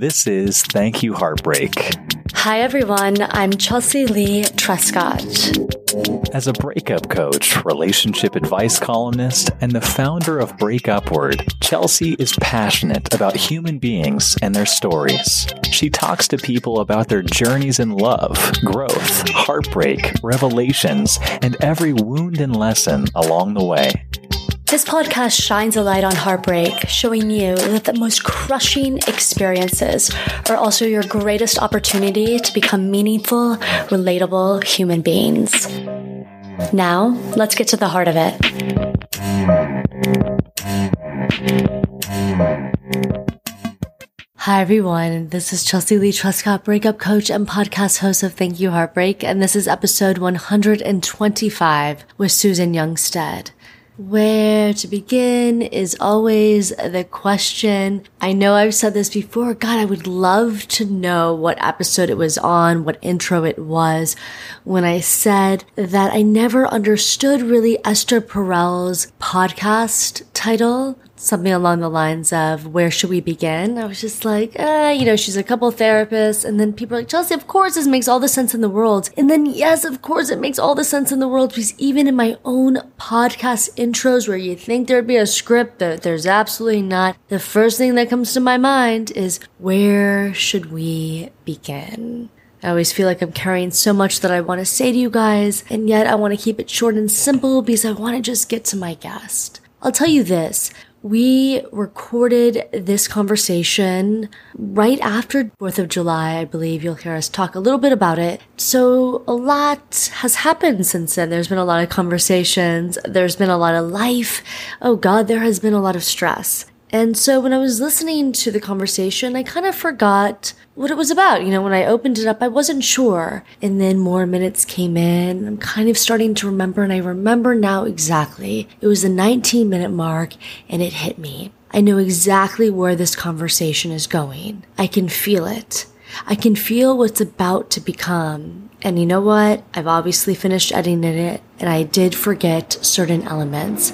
This is Thank You Heartbreak. Hi, everyone. I'm Chelsea Leigh Trescott. As a breakup coach, relationship advice columnist, and the founder of Break Upward, Chelsea is passionate about human beings and their stories. She talks to people about their journeys in love, growth, heartbreak, revelations, and every wound and lesson along the way. This podcast shines a light on heartbreak, showing you that the most crushing experiences are also your greatest opportunity to become meaningful, relatable human beings. Now, let's get to the heart of it. Hi, everyone. This is Chelsea Leigh Trescott, breakup coach and podcast host of Thank You Heartbreak, and this is episode 125 with Susan Youngstead. Where to begin is always the question. I know I've said this before. God, I would love to know what episode it was on, what intro it was when I said that I never understood really Esther Perel's podcast title something along the lines of where should we begin? I was just like, eh, you know, she's a couple therapists And then people are like, Chelsea, of course this makes all the sense in the world. And then yes, of course it makes all the sense in the world because even in my own podcast intros where you think there'd be a script that there's absolutely not, the first thing that comes to my mind is where should we begin? I always feel like I'm carrying so much that I want to say to you guys, and yet I want to keep it short and simple because I want to just get to my guest. I'll tell you this. We recorded this conversation right after 4th of July. I believe you'll hear us talk a little bit about it. So a lot has happened since then. There's been a lot of conversations. There's been a lot of life. Oh God, there has been a lot of stress. And so when I was listening to the conversation, I kind of forgot what it was about. You know, when I opened it up, I wasn't sure. And then more minutes came in. I'm kind of starting to remember, and I remember now exactly. It was the 19 minute mark, and it hit me. I know exactly where this conversation is going. I can feel it. I can feel what's about to become. And you know what? I've obviously finished editing it, and I did forget certain elements.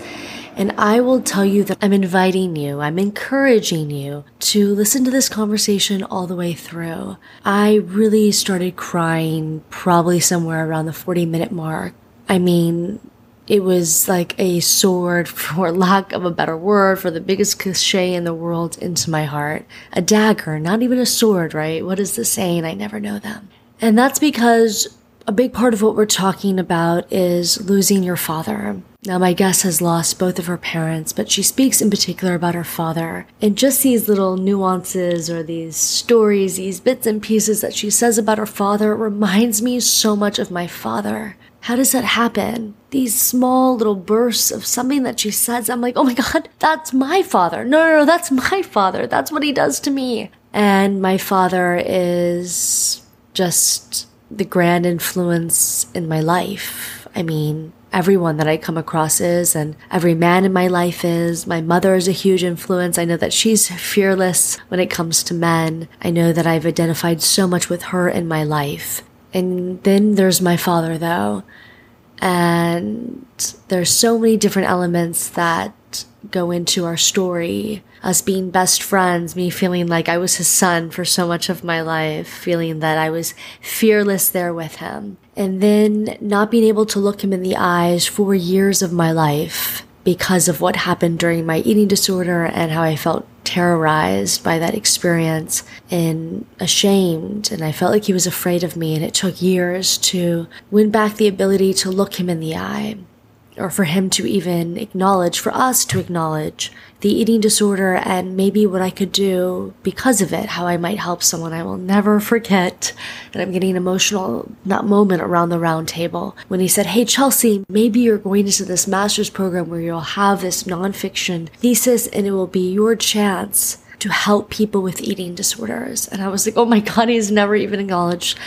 And I will tell you that I'm inviting you, I'm encouraging you to listen to this conversation all the way through. I really started crying probably somewhere around the 40 minute mark. I mean, it was like a sword, for lack of a better word, for the biggest cliche in the world into my heart. A dagger, not even a sword, right? What is the saying? I never know them. And that's because a big part of what we're talking about is losing your father. Now, my guest has lost both of her parents, but she speaks in particular about her father. And just these little nuances or these stories, these bits and pieces that she says about her father reminds me so much of my father. How does that happen? These small little bursts of something that she says, I'm like, oh my God, that's my father. No, no, no, that's my father. That's what he does to me. And my father is just the grand influence in my life. I mean, everyone that I come across is, and every man in my life is. My mother is a huge influence. I know that she's fearless when it comes to men. I know that I've identified so much with her in my life. And then there's my father, though. And there's so many different elements that go into our story. Us being best friends, me feeling like I was his son for so much of my life, feeling that I was fearless there with him. And then not being able to look him in the eyes for years of my life because of what happened during my eating disorder and how I felt terrorized by that experience and ashamed. And I felt like he was afraid of me. And it took years to win back the ability to look him in the eye or for him to even acknowledge, for us to acknowledge the eating disorder and maybe what I could do because of it, how I might help someone. I will never forget, and I'm getting emotional, that moment around the round table when he said, Hey, Chelsea, maybe you're going into this master's program where you'll have this nonfiction thesis and it will be your chance to help people with eating disorders. And I was like, Oh my God, he's never even acknowledged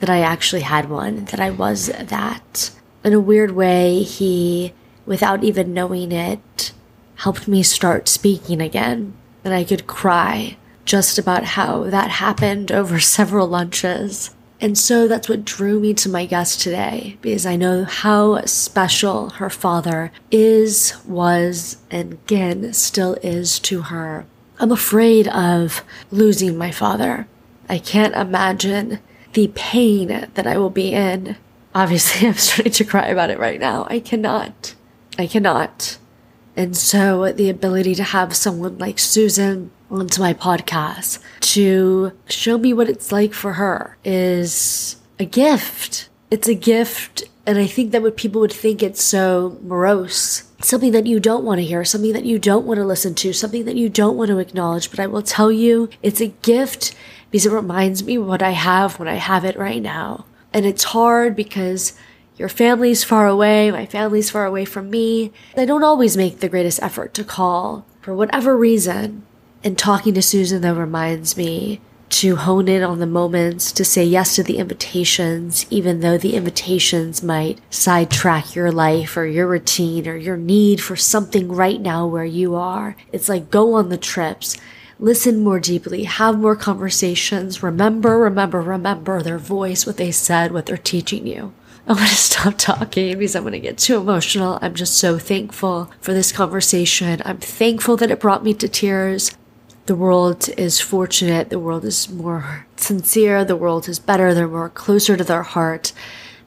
that I actually had one, that I was that in a weird way, he, without even knowing it, helped me start speaking again. And I could cry just about how that happened over several lunches. And so that's what drew me to my guest today, because I know how special her father is, was, and again still is to her. I'm afraid of losing my father. I can't imagine the pain that I will be in. Obviously, I'm starting to cry about it right now. I cannot. I cannot. And so the ability to have someone like Susan onto my podcast to show me what it's like for her is a gift. It's a gift. And I think that what people would think it's so morose, something that you don't want to hear, something that you don't want to listen to, something that you don't want to acknowledge. But I will tell you, it's a gift because it reminds me what I have when I have it right now. And it's hard because your family's far away, my family's far away from me. I don't always make the greatest effort to call for whatever reason. And talking to Susan though reminds me to hone in on the moments, to say yes to the invitations, even though the invitations might sidetrack your life or your routine or your need for something right now where you are. It's like go on the trips listen more deeply, have more conversations, remember, remember, remember their voice, what they said, what they're teaching you. I'm going to stop talking because I'm going to get too emotional. I'm just so thankful for this conversation. I'm thankful that it brought me to tears. The world is fortunate. The world is more sincere. The world is better. They're more closer to their heart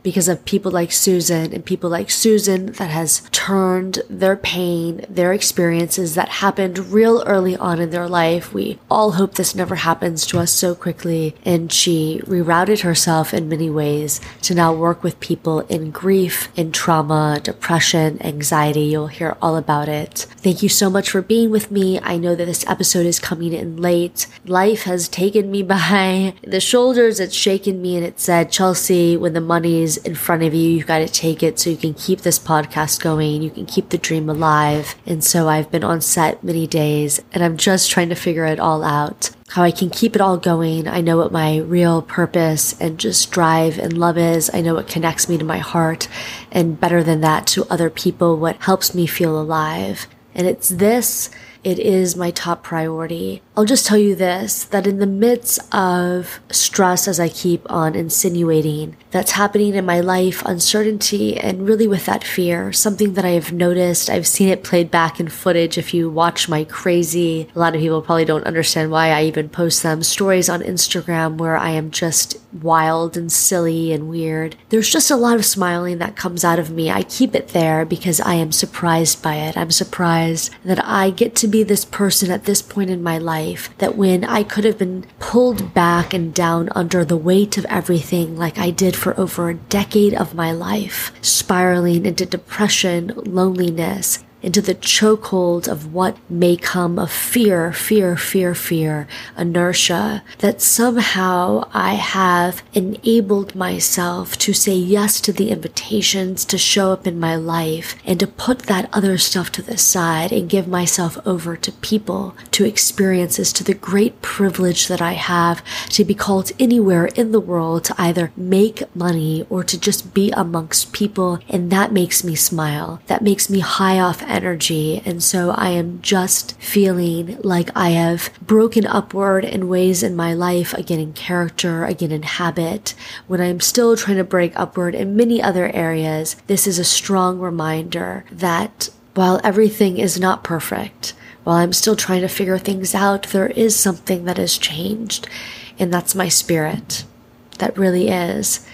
because of people like Susan and people like Susan that has turned their pain, their experiences that happened real early on in their life. We all hope this never happens to us so quickly. And she rerouted herself in many ways to now work with people in grief, in trauma, depression, anxiety. You'll hear all about it. Thank you so much for being with me. I know that this episode is coming in late. Life has taken me by the shoulders. It's shaken me and it said, Chelsea, when the money's in front of you. You've got to take it so you can keep this podcast going. You can keep the dream alive. And so I've been on set many days and I'm just trying to figure it all out. How I can keep it all going. I know what my real purpose and just drive and love is. I know what connects me to my heart and better than that to other people, what helps me feel alive. And it's this it is my top priority. I'll just tell you this, that in the midst of stress, as I keep on insinuating, that's happening in my life, uncertainty, and really with that fear, something that I have noticed, I've seen it played back in footage. If you watch my crazy, a lot of people probably don't understand why I even post them, stories on Instagram where I am just wild and silly and weird. There's just a lot of smiling that comes out of me. I keep it there because I am surprised by it. I'm surprised that I get to be this person at this point in my life that when I could have been pulled back and down under the weight of everything like I did for over a decade of my life, spiraling into depression, loneliness, into the chokehold of what may come of fear, fear, fear, fear, inertia, that somehow I have enabled myself to say yes to the invitations to show up in my life and to put that other stuff to the side and give myself over to people, to experiences, to the great privilege that I have to be called anywhere in the world to either make money or to just be amongst people. And that makes me smile. That makes me high off energy. And so I am just feeling like I have broken upward in ways in my life, again in character, again in habit, when I'm still trying to break upward in many other areas. This is a strong reminder that while everything is not perfect, while I'm still trying to figure things out, there is something that has changed. And that's my spirit. That really is.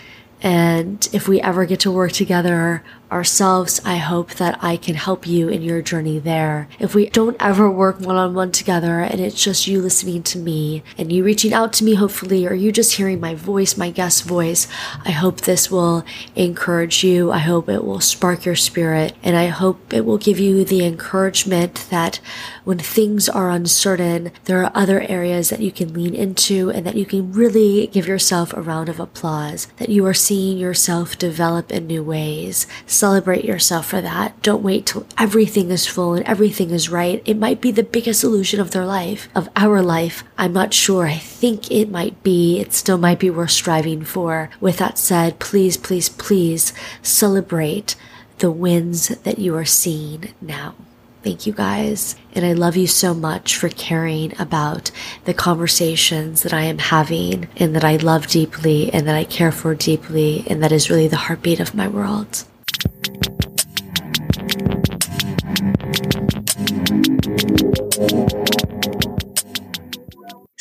And if we ever get to work together ourselves, I hope that I can help you in your journey there. If we don't ever work one on one together and it's just you listening to me and you reaching out to me, hopefully, or you just hearing my voice, my guest voice, I hope this will encourage you. I hope it will spark your spirit and I hope it will give you the encouragement that when things are uncertain, there are other areas that you can lean into and that you can really give yourself a round of applause, that you are seeing yourself develop in new ways Celebrate yourself for that. Don't wait till everything is full and everything is right. It might be the biggest illusion of their life, of our life. I'm not sure. I think it might be. It still might be worth striving for. With that said, please, please, please celebrate the wins that you are seeing now. Thank you guys. And I love you so much for caring about the conversations that I am having and that I love deeply and that I care for deeply. And that is really the heartbeat of my world.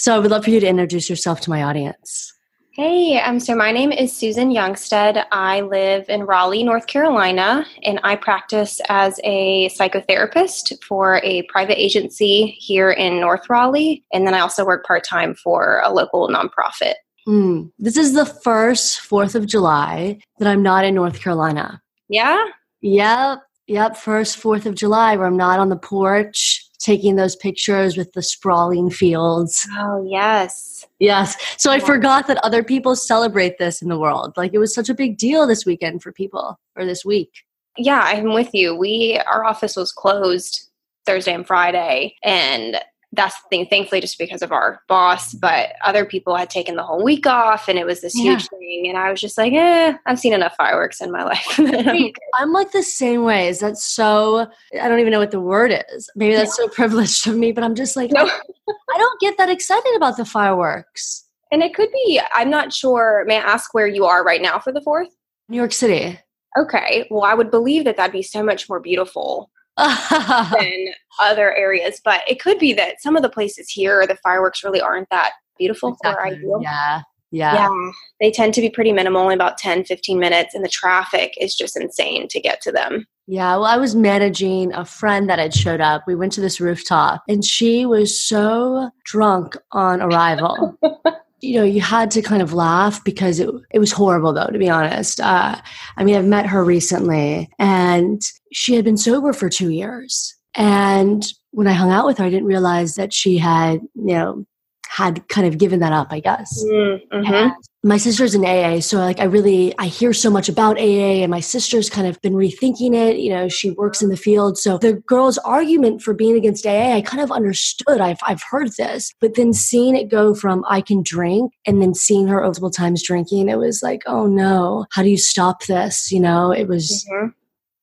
So I would love for you to introduce yourself to my audience. Hey, um, so my name is Susan Youngstead. I live in Raleigh, North Carolina, and I practice as a psychotherapist for a private agency here in North Raleigh. And then I also work part time for a local nonprofit. Mm, this is the first 4th of July that I'm not in North Carolina. Yeah? Yep. Yep. First 4th of July where I'm not on the porch taking those pictures with the sprawling fields. Oh, yes. Yes. So I forgot that other people celebrate this in the world. Like it was such a big deal this weekend for people or this week. Yeah, I'm with you. We our office was closed Thursday and Friday and that's the thing, thankfully, just because of our boss, but other people had taken the whole week off and it was this yeah. huge thing. And I was just like, eh, I've seen enough fireworks in my life. I'm like the same way. Is that so? I don't even know what the word is. Maybe that's so privileged of me, but I'm just like, no. I don't get that excited about the fireworks. And it could be, I'm not sure. May I ask where you are right now for the 4th? New York City. Okay. Well, I would believe that that'd be so much more beautiful than other areas. But it could be that some of the places here, the fireworks really aren't that beautiful exactly. or ideal. Yeah. Yeah. Yeah. They tend to be pretty minimal, only about 10, 15 minutes, and the traffic is just insane to get to them. Yeah, well, I was managing a friend that had showed up. We went to this rooftop, and she was so drunk on arrival. you know, you had to kind of laugh because it, it was horrible, though, to be honest. Uh, I mean, I've met her recently, and she had been sober for two years. And when I hung out with her, I didn't realize that she had, you know, had kind of given that up, I guess. Mm-hmm. My sister's in AA, so like I really I hear so much about AA, and my sister's kind of been rethinking it. You know, she works in the field, so the girl's argument for being against AA, I kind of understood. I've I've heard this, but then seeing it go from I can drink, and then seeing her multiple times drinking, it was like, oh no, how do you stop this? You know, it was, ah, mm-hmm.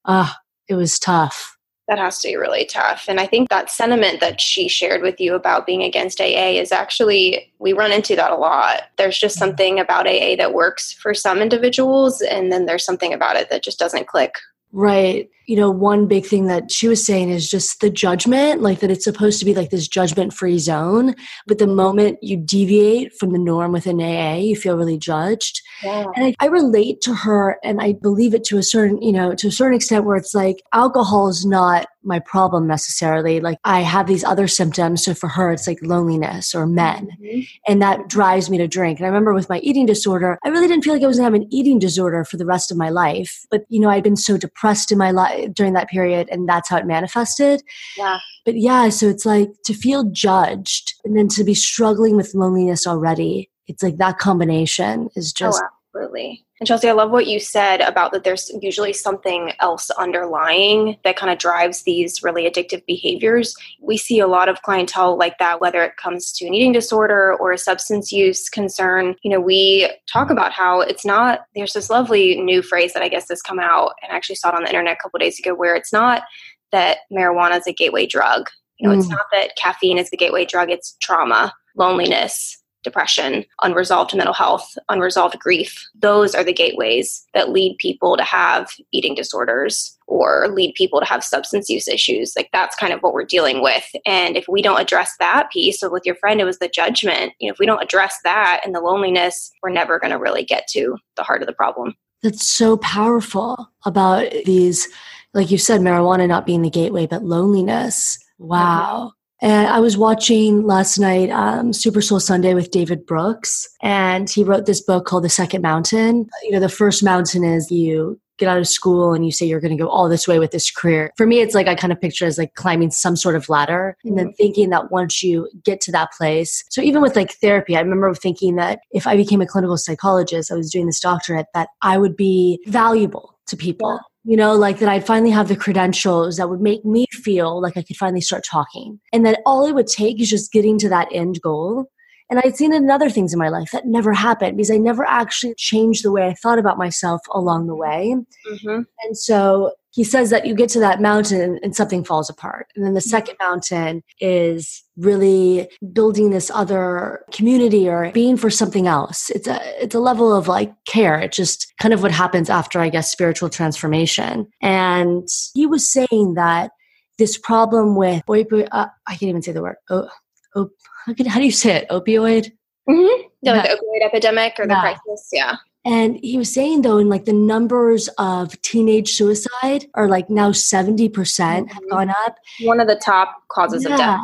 uh, it was tough that has to be really tough. And I think that sentiment that she shared with you about being against AA is actually, we run into that a lot. There's just mm-hmm. something about AA that works for some individuals, and then there's something about it that just doesn't click Right. You know, one big thing that she was saying is just the judgment, like that it's supposed to be like this judgment free zone. But the moment you deviate from the norm within AA, you feel really judged. Yeah. And I, I relate to her and I believe it to a certain, you know, to a certain extent where it's like alcohol is not my problem necessarily. Like I have these other symptoms. So for her, it's like loneliness or men. Mm-hmm. And that drives me to drink. And I remember with my eating disorder, I really didn't feel like I was going to have an eating disorder for the rest of my life. But, you know, I'd been so depressed in my life Uh, during that period and that's how it manifested. Yeah. But yeah, so it's like to feel judged and then to be struggling with loneliness already. It's like that combination is oh, just. Oh, absolutely. And Chelsea, I love what you said about that there's usually something else underlying that kind of drives these really addictive behaviors. We see a lot of clientele like that, whether it comes to an eating disorder or a substance use concern. You know, we talk about how it's not, there's this lovely new phrase that I guess has come out, and I actually saw it on the internet a couple days ago, where it's not that marijuana is a gateway drug. You know, mm. it's not that caffeine is the gateway drug, it's trauma, loneliness, depression, unresolved mental health, unresolved grief. Those are the gateways that lead people to have eating disorders or lead people to have substance use issues. Like that's kind of what we're dealing with. And if we don't address that piece, so with your friend, it was the judgment. You know, if we don't address that and the loneliness, we're never going to really get to the heart of the problem. That's so powerful about these, like you said, marijuana not being the gateway, but loneliness. Mm-hmm. Wow. And I was watching last night um, Super Soul Sunday with David Brooks, and he wrote this book called The Second Mountain. You know, the first mountain is you get out of school and you say you're going to go all this way with this career. For me, it's like I kind of picture as like climbing some sort of ladder and then mm-hmm. thinking that once you get to that place. So even with like therapy, I remember thinking that if I became a clinical psychologist, I was doing this doctorate, that I would be valuable to people you know, like that I'd finally have the credentials that would make me feel like I could finally start talking. And that all it would take is just getting to that end goal. And I'd seen in other things in my life that never happened because I never actually changed the way I thought about myself along the way. Mm-hmm. And so he says that you get to that mountain and something falls apart. And then the mm-hmm. second mountain is really building this other community or being for something else. It's a it's a level of like care. It's just kind of what happens after I guess spiritual transformation. And he was saying that this problem with uh, I can't even say the word. Oh, oh can, how do you say it? Opioid? Mm-hmm. Yeah, like the opioid epidemic or the Yeah. crisis. Yeah. And he was saying though, in like the numbers of teenage suicide are like now 70% have Mhm. gone up. One of the top causes of death.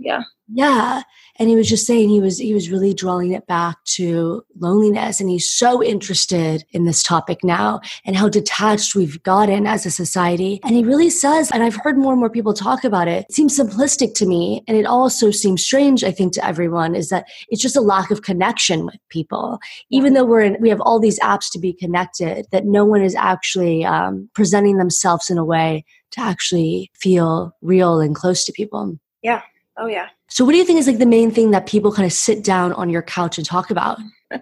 Yeah. Yeah. Yeah. And he was just saying he was he was really drawing it back to loneliness. And he's so interested in this topic now and how detached we've gotten as a society. And he really says, and I've heard more and more people talk about it, it seems simplistic to me. And it also seems strange, I think, to everyone, is that it's just a lack of connection with people. Even though we're in, we have all these apps to be connected, that no one is actually um, presenting themselves in a way to actually feel real and close to people. Oh, yeah. So, what do you think is like the main thing that people kind of sit down on your couch and talk about?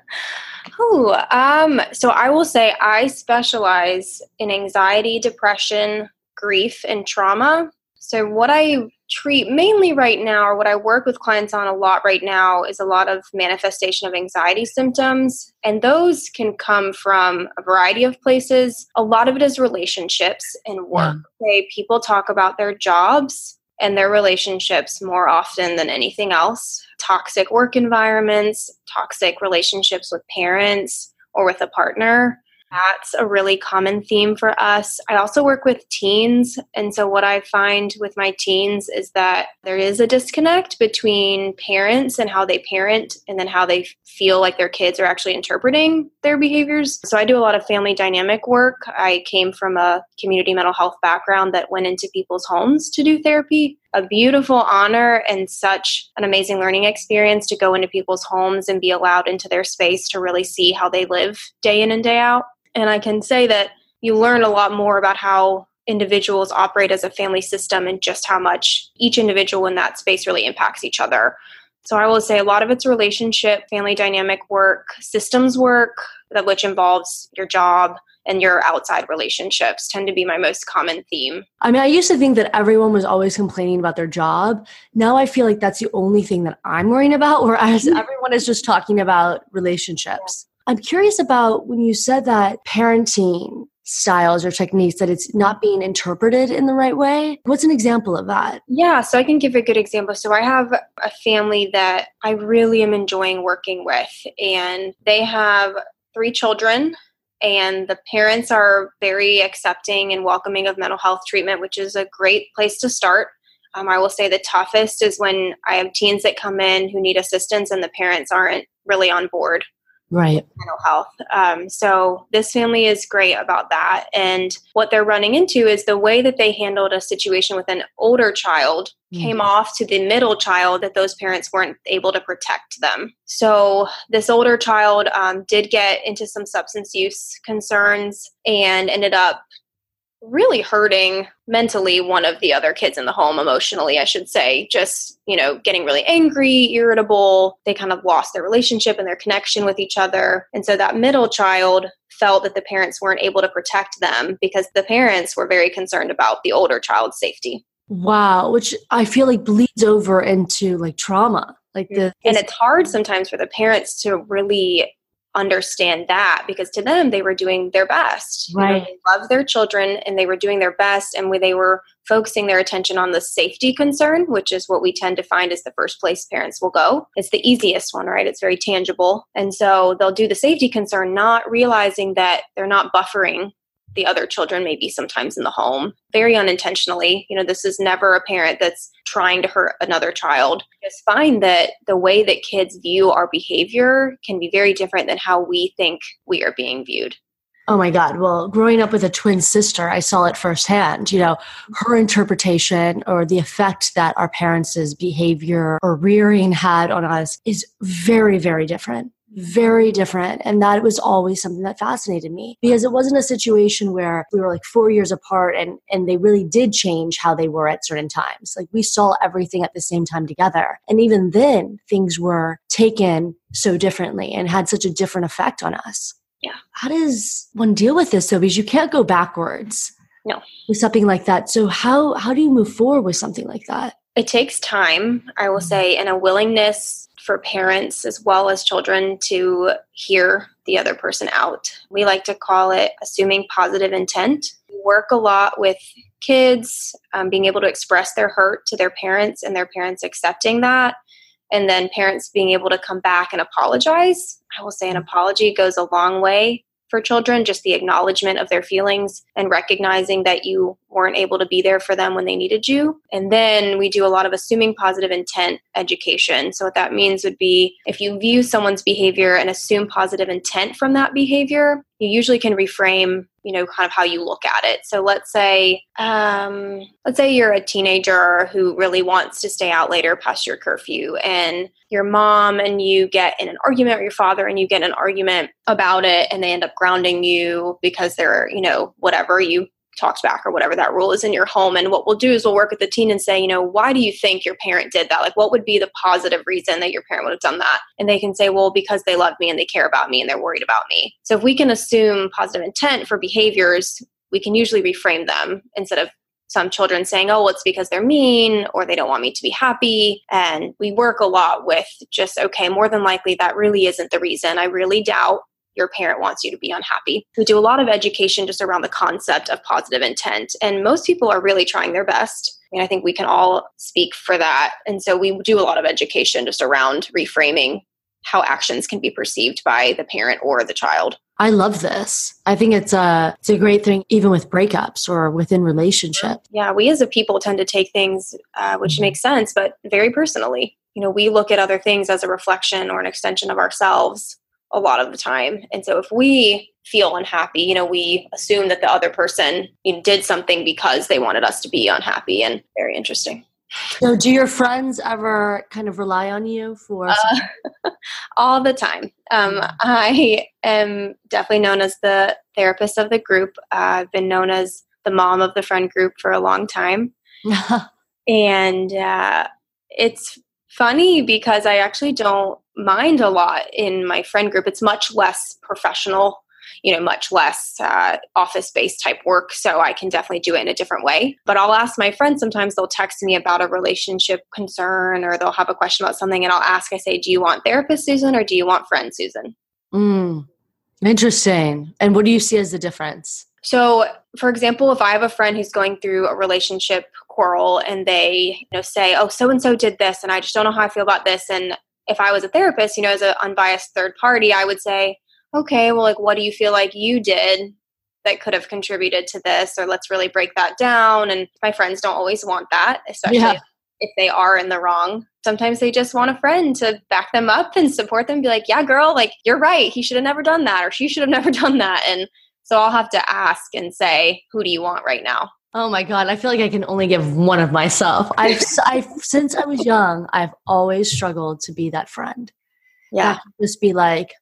Oh, um, so I will say I specialize in anxiety, depression, grief, and trauma. So what I treat mainly right now, or what I work with clients on a lot right now, is a lot of manifestation of anxiety symptoms. And those can come from a variety of places. A lot of it is relationships and work. Say people talk about their jobs and their relationships more often than anything else. Toxic work environments, toxic relationships with parents or with a partner. That's a really common theme for us. I also work with teens. And so, what I find with my teens is that there is a disconnect between parents and how they parent, and then how they feel like their kids are actually interpreting their behaviors. So, I do a lot of family dynamic work. I came from a community mental health background that went into people's homes to do therapy. A beautiful honor and such an amazing learning experience to go into people's homes and be allowed into their space to really see how they live day in and day out. And I can say that you learn a lot more about how individuals operate as a family system and just how much each individual in that space really impacts each other. So I will say a lot of it's relationship, family dynamic work, systems work, that which involves your job and your outside relationships tend to be my most common theme. I mean, I used to think that everyone was always complaining about their job. Now I feel like that's the only thing that I'm worrying about, whereas mm-hmm. everyone is just talking about relationships. I'm curious about when you said that parenting styles or techniques that it's not being interpreted in the right way. What's an example of that? Yeah, so I can give a good example. So I have a family that I really am enjoying working with, and they have three children, and the parents are very accepting and welcoming of mental health treatment, which is a great place to start. Um, I will say the toughest is when I have teens that come in who need assistance and the parents aren't really on board Right. mental health. Um, so this family is great about that. And what they're running into is the way that they handled a situation with an older child Mm. came off to the middle child that those parents weren't able to protect them. So this older child um, did get into some substance use concerns and ended up really hurting mentally one of the other kids in the home emotionally i should say just you know getting really angry irritable they kind of lost their relationship and their connection with each other and so that middle child felt that the parents weren't able to protect them because the parents were very concerned about the older child's safety Wow. Which I feel like bleeds over into like trauma. Like mm-hmm. the and it's hard sometimes for the parents to really understand that because to them they were doing their best. You know, Right. they love their children and they were doing their best and when they were focusing their attention on the safety concern which is what we tend to find is the first place parents will go. It's the easiest one right? It's very tangible. And so they'll do the safety concern not realizing that they're not buffering the other children maybe sometimes in the home very unintentionally you know this is never a parent that's trying to hurt another child just find that the way that kids view our behavior can be very different than how we think we are being viewed Oh my God. Well, growing up with a twin sister, I saw it firsthand. You know, her interpretation or the effect that our parents' behavior or rearing had on us is very, very different. Very different. And that was always something that fascinated me because it wasn't a situation where we were like four years apart and, and they really did change how they were at certain times. Like we saw everything at the same time together. And even then, things were taken so differently and had such a different effect on us Yeah. how does one deal with this though because you can't go backwards No. with something like that so how how do you move forward with something like that it takes time i will say and a willingness for parents as well as children to hear the other person out we like to call it assuming positive intent we work a lot with kids um, being able to express their hurt to their parents and their parents accepting that and then parents being able to come back and apologize. I will say an apology goes a long way for children, just the acknowledgement of their feelings and recognizing that you weren't able to be there for them when they needed you. And then we do a lot of assuming positive intent education. So, what that means would be if you view someone's behavior and assume positive intent from that behavior, you usually can reframe you know kind of how you look at it. So let's say um, let's say you're a teenager who really wants to stay out later past your curfew and your mom and you get in an argument or your father and you get an argument about it and they end up grounding you because they're you know whatever you talks back or whatever that rule is in your home. And what we'll do is we'll work with the teen and say, you know, why do you think your parent did that? Like, what would be the positive reason that your parent would have done that? And they can say, well, because they love me and they care about me and they're worried about me. So if we can assume positive intent for behaviors, we can usually reframe them instead of some children saying, oh, well, it's because they're mean or they don't want me to be happy. And we work a lot with just, okay, more than likely that really isn't the reason. I really doubt your parent wants you to be unhappy. We do a lot of education just around the concept of positive intent, and most people are really trying their best. And I think we can all speak for that. And so we do a lot of education just around reframing how actions can be perceived by the parent or the child. I love this. I think it's a it's a great thing, even with breakups or within relationship. Yeah, we as a people tend to take things, uh, which mm-hmm. makes sense, but very personally. You know, we look at other things as a reflection or an extension of ourselves a lot of the time. And so if we feel unhappy, you know, we assume that the other person you know, did something because they wanted us to be unhappy and very interesting. So do your friends ever kind of rely on you for uh, all the time? Um. I am definitely known as the therapist of the group. Uh, I've been known as the mom of the friend group for a long time. and uh, it's funny because I actually don't mind a lot in my friend group. It's much less professional, you know, much less uh, office based type work. So I can definitely do it in a different way. But I'll ask my friends sometimes, they'll text me about a relationship concern or they'll have a question about something. And I'll ask, I say, Do you want therapist Susan or do you want friend Susan? Mm, interesting. And what do you see as the difference? So, for example, if I have a friend who's going through a relationship quarrel and they, you know, say, "Oh, so and so did this and I just don't know how I feel about this." And if I was a therapist, you know, as an unbiased third party, I would say, "Okay, well like what do you feel like you did that could have contributed to this or let's really break that down." And my friends don't always want that, especially yeah. if they are in the wrong. Sometimes they just want a friend to back them up and support them, be like, "Yeah, girl, like you're right. He should have never done that or she should have never done that." And so I'll have to ask and say, who do you want right now? Oh my god, I feel like I can only give one of myself. I've, I've since I was young, I've always struggled to be that friend. Yeah, just be like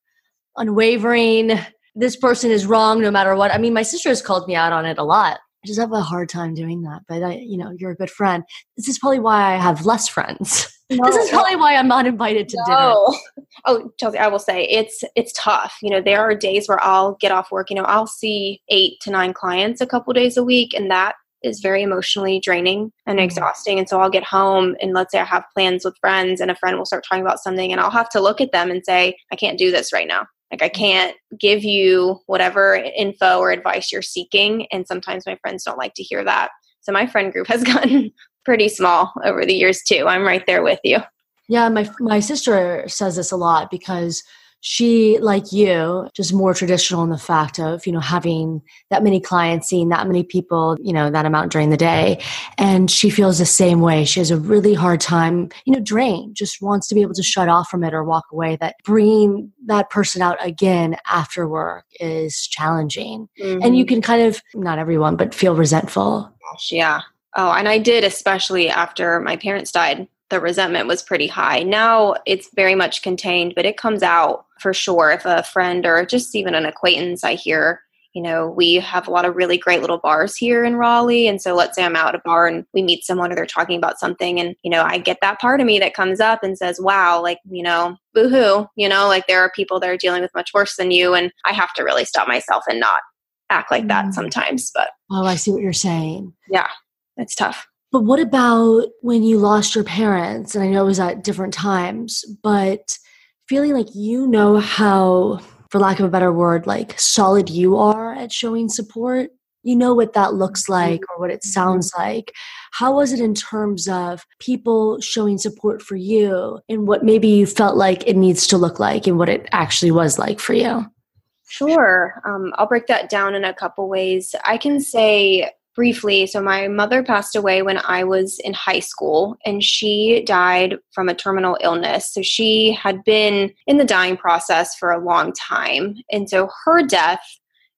unwavering. This person is wrong no matter what. I mean, my sister has called me out on it a lot. I just have a hard time doing that. But I, you know, you're a good friend. This is probably why I have less friends. No, this is probably why I'm not invited to no. dinner. Oh, Chelsea, I will say it's it's tough. You know, there are days where I'll get off work. You know, I'll see eight to nine clients a couple days a week, and that is very emotionally draining and mm-hmm. exhausting. And so I'll get home and let's say I have plans with friends, and a friend will start talking about something, and I'll have to look at them and say, I can't do this right now. Like, I mm-hmm. can't give you whatever info or advice you're seeking. And sometimes my friends don't like to hear that. So my friend group has gotten pretty small over the years too. I'm right there with you. Yeah, my my sister says this a lot because she like you just more traditional in the fact of you know having that many clients seeing that many people you know that amount during the day and she feels the same way she has a really hard time you know drain just wants to be able to shut off from it or walk away that bringing that person out again after work is challenging mm-hmm. and you can kind of not everyone but feel resentful yeah oh and i did especially after my parents died the resentment was pretty high. Now it's very much contained, but it comes out for sure if a friend or just even an acquaintance I hear, you know, we have a lot of really great little bars here in Raleigh. And so let's say I'm out at a bar and we meet someone or they're talking about something and, you know, I get that part of me that comes up and says, wow, like, you know, boohoo, you know, like there are people that are dealing with much worse than you. And I have to really stop myself and not act like that mm. sometimes. But oh, I see what you're saying. Yeah, it's tough. But what about when you lost your parents? And I know it was at different times, but feeling like you know how, for lack of a better word, like solid you are at showing support. you know what that looks like or what it sounds like. How was it in terms of people showing support for you and what maybe you felt like it needs to look like and what it actually was like for you? Sure. Um, I'll break that down in a couple ways. I can say briefly so, my mother passed away when I was in high school, and she died from a terminal illness. So, she had been in the dying process for a long time. And so, her death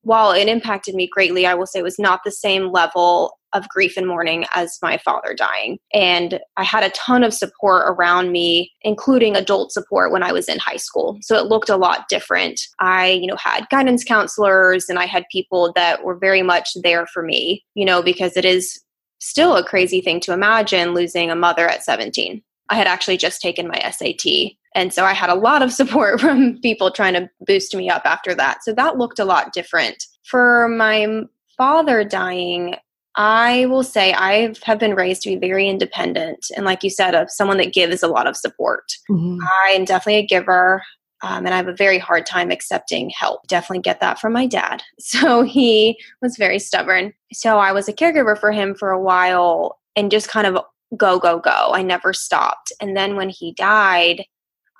while it impacted me greatly, I will say it was not the same level of grief and mourning as my father dying. And I had a ton of support around me, including adult support when I was in high school. So it looked a lot different. I, you know, had guidance counselors and I had people that were very much there for me, you know, because it is still a crazy thing to imagine losing a mother at 17. I had actually just taken my SAT. And so I had a lot of support from people trying to boost me up after that. So that looked a lot different. For my father dying, I will say I have been raised to be very independent. And like you said, of someone that gives a lot of support. Mm-hmm. I am definitely a giver. Um, and I have a very hard time accepting help. Definitely get that from my dad. So he was very stubborn. So I was a caregiver for him for a while and just kind of go, go, go. I never stopped. And then when he died,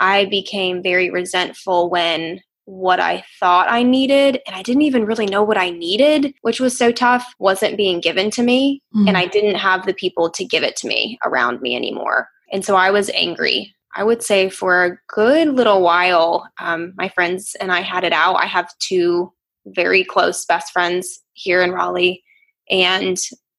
I became very resentful when what I thought I needed, and I didn't even really know what I needed, which was so tough, wasn't being given to me. Mm. And I didn't have the people to give it to me around me anymore. And so I was angry. I would say for a good little while, um, my friends and I had it out. I have two very close best friends here in Raleigh. And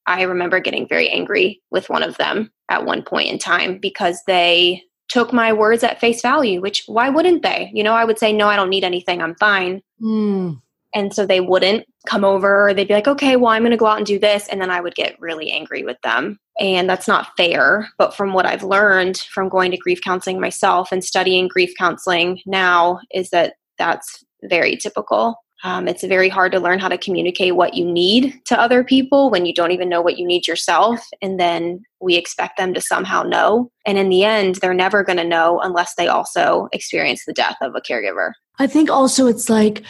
I remember getting very angry with one of them at one point in time because they took my words at face value, which why wouldn't they? You know, I would say, no, I don't need anything. I'm fine. Mm. And so they wouldn't come over. They'd be like, okay, well, I'm going to go out and do this. And then I would get really angry with them. And that's not fair. But from what I've learned from going to grief counseling myself and studying grief counseling now, is that that's very typical. Um, it's very hard to learn how to communicate what you need to other people when you don't even know what you need yourself. And then we expect them to somehow know. And in the end, they're never going to know unless they also experience the death of a caregiver. I think also it's like,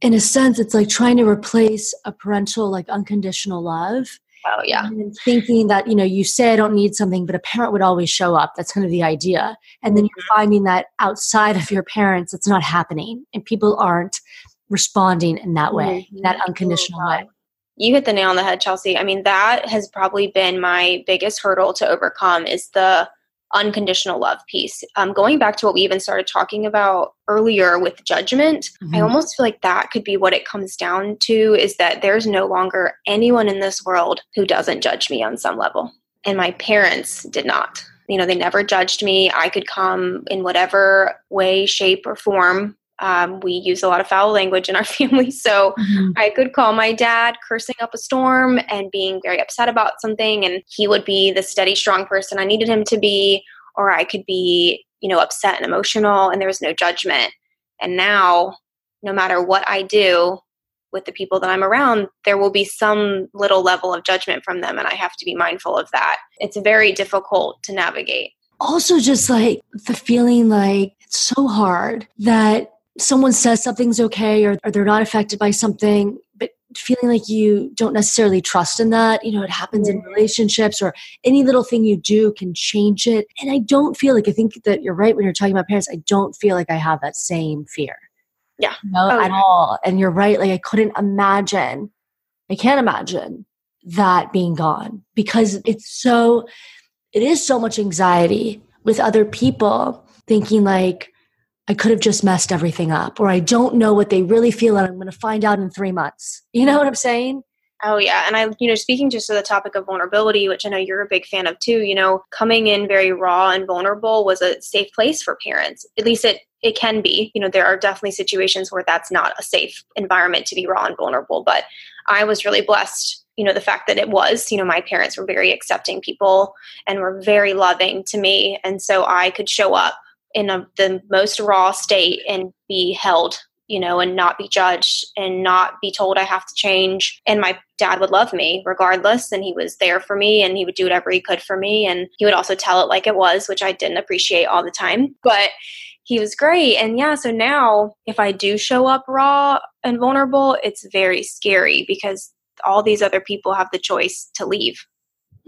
in a sense, it's like trying to replace a parental, like unconditional love. Oh, yeah. And thinking that, you know, you say I don't need something, but a parent would always show up. That's kind of the idea. And then you're mm-hmm. finding that outside of your parents, it's not happening. And people aren't responding in that way, mm-hmm. that unconditional way. You hit the nail on the head, Chelsea. I mean, that has probably been my biggest hurdle to overcome is the unconditional love piece. Um, going back to what we even started talking about earlier with judgment, mm-hmm. I almost feel like that could be what it comes down to is that there's no longer anyone in this world who doesn't judge me on some level. And my parents did not. You know, they never judged me. I could come in whatever way, shape, or form um, we use a lot of foul language in our family. So mm-hmm. I could call my dad cursing up a storm and being very upset about something, and he would be the steady, strong person I needed him to be, or I could be, you know, upset and emotional, and there was no judgment. And now, no matter what I do with the people that I'm around, there will be some little level of judgment from them, and I have to be mindful of that. It's very difficult to navigate. Also, just like the feeling like it's so hard that someone says something's okay or, or they're not affected by something, but feeling like you don't necessarily trust in that. You know, it happens in relationships or any little thing you do can change it. And I don't feel like, I think that you're right when you're talking about parents, I don't feel like I have that same fear. Yeah. No, oh, at yeah. all. And you're right. Like I couldn't imagine, I can't imagine that being gone because it's so, it is so much anxiety with other people thinking like, I could have just messed everything up, or I don't know what they really feel, and I'm going to find out in three months. You know what I'm saying? Oh yeah, and I, you know, speaking just to the topic of vulnerability, which I know you're a big fan of too. You know, coming in very raw and vulnerable was a safe place for parents. At least it it can be. You know, there are definitely situations where that's not a safe environment to be raw and vulnerable. But I was really blessed. You know, the fact that it was. You know, my parents were very accepting people and were very loving to me, and so I could show up in a, the most raw state and be held you know, and not be judged and not be told I have to change. And my dad would love me regardless. And he was there for me and he would do whatever he could for me. And he would also tell it like it was, which I didn't appreciate all the time. But he was great. And yeah, so now if I do show up raw and vulnerable, it's very scary because all these other people have the choice to leave.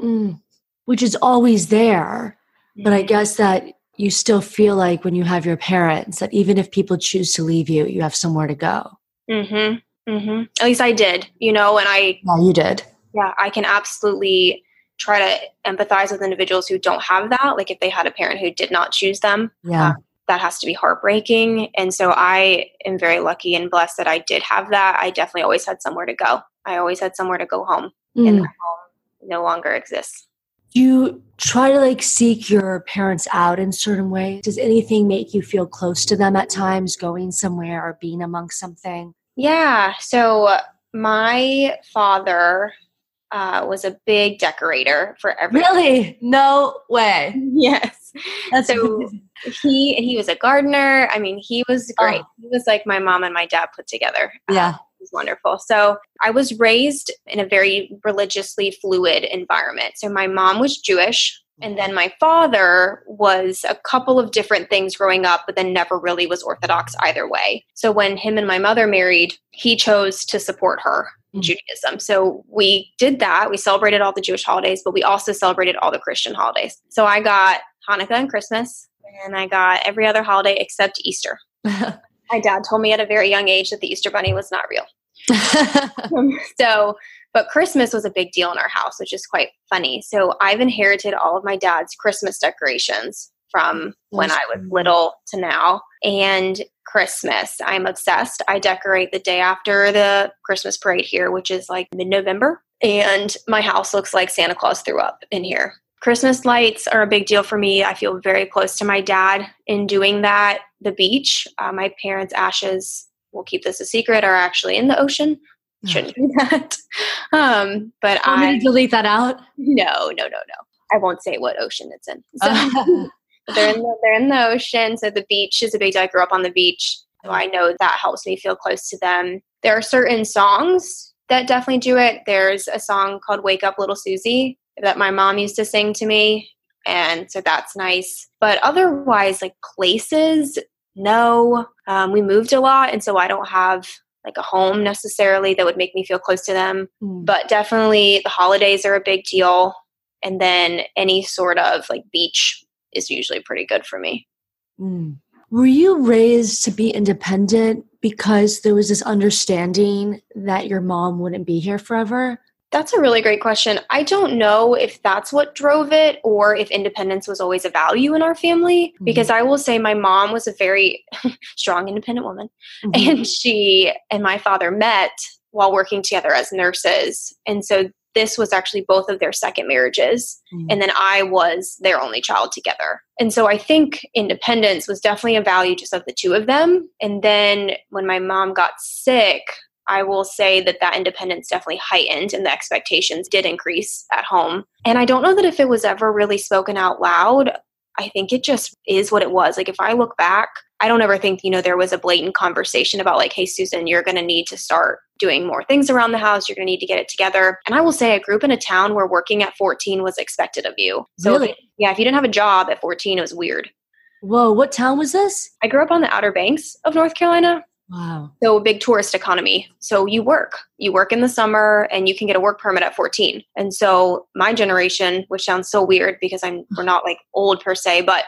Mm. Which is always there. But I Mm-hmm. guess that you still feel like when you have your parents that even if people choose to leave you, you have somewhere to go. Mm-hmm. Mm-hmm. At least I did, you know, and I Yeah, you did. yeah, I can absolutely try to empathize with individuals who don't have that. Like if they had a parent who did not choose them, Yeah. that has to be heartbreaking. And so I am very lucky and blessed that I did have that. I definitely always had somewhere to go. I always had somewhere to go home, and Mm. that home no longer exists. Do you try to like seek your parents out in certain ways? Does anything make you feel close to them at times, going somewhere or being amongst something? Yeah. So my father uh, was a big decorator for everything. Really? No way. Yes. That's so he he was a gardener. I mean, he was great. Oh. He was like my mom and my dad put together. Yeah. it was wonderful. So I was raised in a very religiously fluid environment. So my mom was Jewish. And then my father was a couple of different things growing up, but then never really was Orthodox either way. So when him and my mother married, he chose to support her in Mm. Judaism. So we did that. We celebrated all the Jewish holidays, but we also celebrated all the Christian holidays. So I got Hanukkah and Christmas, and I got every other holiday except Easter. My dad told me at a very young age that the Easter Bunny was not real. Um, so, but Christmas was a big deal in our house, which is quite funny. So I've inherited all of my dad's Christmas decorations from when I was little to now. And Christmas, I'm obsessed. I decorate the day after the Christmas parade here, which is like mid November. And my house looks like Santa Claus threw up in here. Christmas lights are a big deal for me. I feel very close to my dad in doing that. The beach, uh, my parents' ashes, we'll keep this a secret, are actually in the ocean. Shouldn't do that. Um, but I Want I to delete that out? no, no, no, no. I won't say what ocean it's in. So they're in the they're in the ocean. So the beach is a big deal. I grew up on the beach. So I know that helps me feel close to them. There are certain songs that definitely do it. There's a song called Wake Up Little Susie that my mom used to sing to me. And so that's nice. But otherwise, like places, no. Um, we moved a lot. And so I don't have like a home necessarily that would make me feel close to them Mm. but definitely the holidays are a big deal and then any sort of like beach is usually pretty good for me Mm. Were you raised to be independent because there was this understanding that your mom wouldn't be here forever? That's a really great question i don't know if that's what drove it or if independence was always a value in our family because i will say my mom was a very strong independent woman Mhm. and she and my father met while working together as nurses and so this was actually both of their second marriages Mm. and then I was their only child together. And so I think independence was definitely a value just of the two of them. And then when my mom got sick, I will say that that independence definitely heightened and the expectations did increase at home. And I don't know that if it was ever really spoken out loud, I think it just is what it was. Like if I look back, I don't ever think, you know, there was a blatant conversation about like, hey, Susan, you're going to need to start doing more things around the house. You're going to need to get it together. And I will say, I grew up in a town where working at 14 was expected of you. So, Really? yeah, if you didn't have a job at 14, it was weird. Whoa, what town was this? I grew up on the Outer Banks of North Carolina. Wow. So, a big tourist economy. So, you work. You work in the summer and you can get a work permit at 14. And so, my generation, which sounds so weird because I'm we're not like old per se, but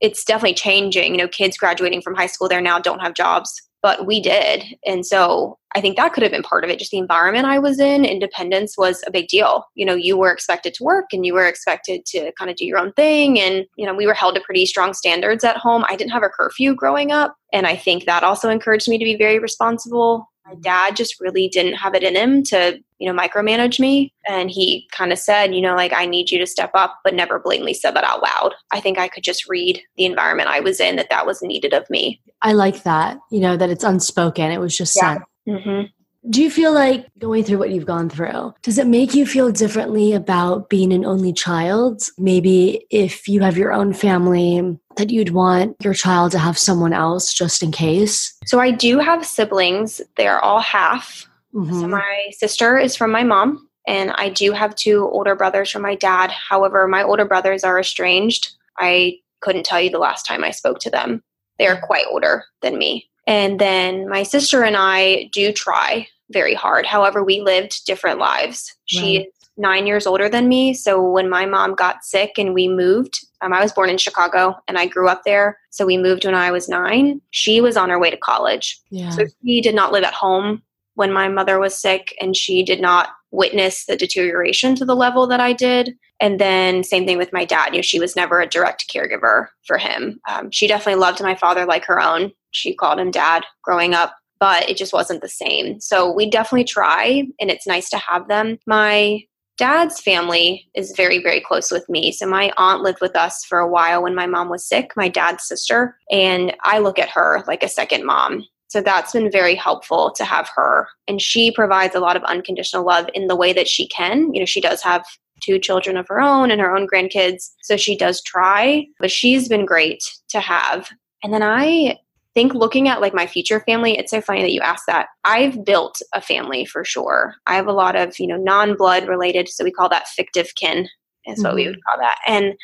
it's definitely changing. You know, kids graduating from high school there now don't have jobs, but we did. And so I think that could have been part of it. Just the environment I was in, independence was a big deal. You know, you were expected to work and you were expected to kind of do your own thing. And, you know, we were held to pretty strong standards at home. I didn't have a curfew growing up. And I think that also encouraged me to be very responsible. My dad just really didn't have it in him to, you know, micromanage me. And he kind of said, you know, like, I need you to step up, but never blatantly said that out loud. I think I could just read the environment I was in that that was needed of me. I like that, you know, that it's unspoken. It was just Yeah. said. Mm-hmm. Do you feel like going through what you've gone through, does it make you feel differently about being an only child? Maybe if you have your own family, that you'd want your child to have someone else just in case? So I do have siblings. They're all half. So Mhm. my sister is from my mom, and I do have two older brothers from my dad. However, my older brothers are estranged. I couldn't tell you the last time I spoke to them. They are quite older than me. And then my sister and I do try. Very hard. However, we lived different lives. She is nine years older than me. So when my mom got sick and we moved, um, I was born in Chicago and I grew up there. So we moved when I was nine. She was on her way to college. Yeah. So she did not live at home when my mother was sick and she did not witness the deterioration to the level that I did. And then same thing with my dad. You know, she was never a direct caregiver for him. Um, she definitely loved my father like her own. She called him dad growing up, but it just wasn't the same. So we definitely try, and it's nice to have them. My dad's family is very, very close with me. So my aunt lived with us for a while when my mom was sick, my dad's sister, and I look at her like a second mom. So that's been very helpful to have her. And she provides a lot of unconditional love in the way that she can. You know, she does have two children of her own and her own grandkids. So she does try, but she's been great to have. And then I think looking at like my future family, it's so funny that you asked that. I've built a family for sure. I have a lot of, you know, non-blood related, so we call that fictive kin is what mm-hmm. we would call that. And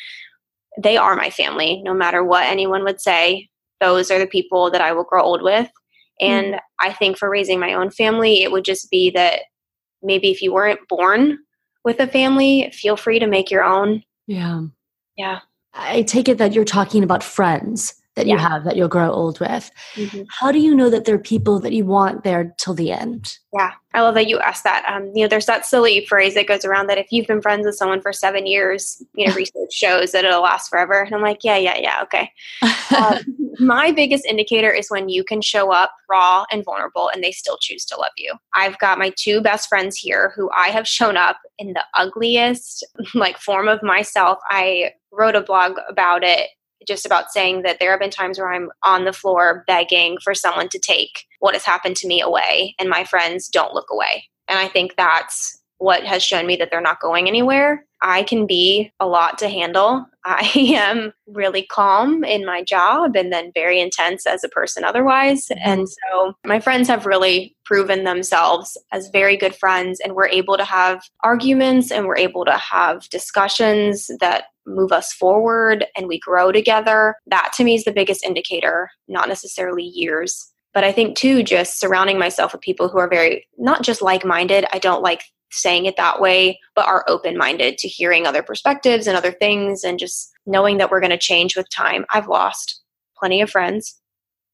they are my family, no matter what anyone would say. Those are the people that I will grow old with. And mm-hmm. I think for raising my own family, it would just be that maybe if you weren't born with a family, feel free to make your own. Yeah. Yeah. I take it that you're talking about friends that yeah. you have that you'll grow old with. Mm-hmm. How do you know that there are people that you want there till the end? Yeah, I love that you asked that. Um, you know, there's that silly phrase that goes around that if you've been friends with someone for seven years, you know, research shows that it'll last forever. And I'm like, yeah, yeah, yeah, okay. um, my biggest indicator is when you can show up raw and vulnerable and they still choose to love you. I've got my two best friends here who I have shown up in the ugliest like form of myself. I wrote a blog about it just about saying that there have been times where I'm on the floor begging for someone to take what has happened to me away, and my friends don't look away. And I think that's what has shown me that they're not going anywhere. I can be a lot to handle. I am really calm in my job and then very intense as a person otherwise. Mm-hmm. And so my friends have really proven themselves as very good friends, and we're able to have arguments and we're able to have discussions that move us forward and we grow together. That to me is the biggest indicator, not necessarily years. But I think too, just surrounding myself with people who are very, not just like minded. I don't like saying it that way, but are open minded to hearing other perspectives and other things and just knowing that we're going to change with time. I've lost plenty of friends.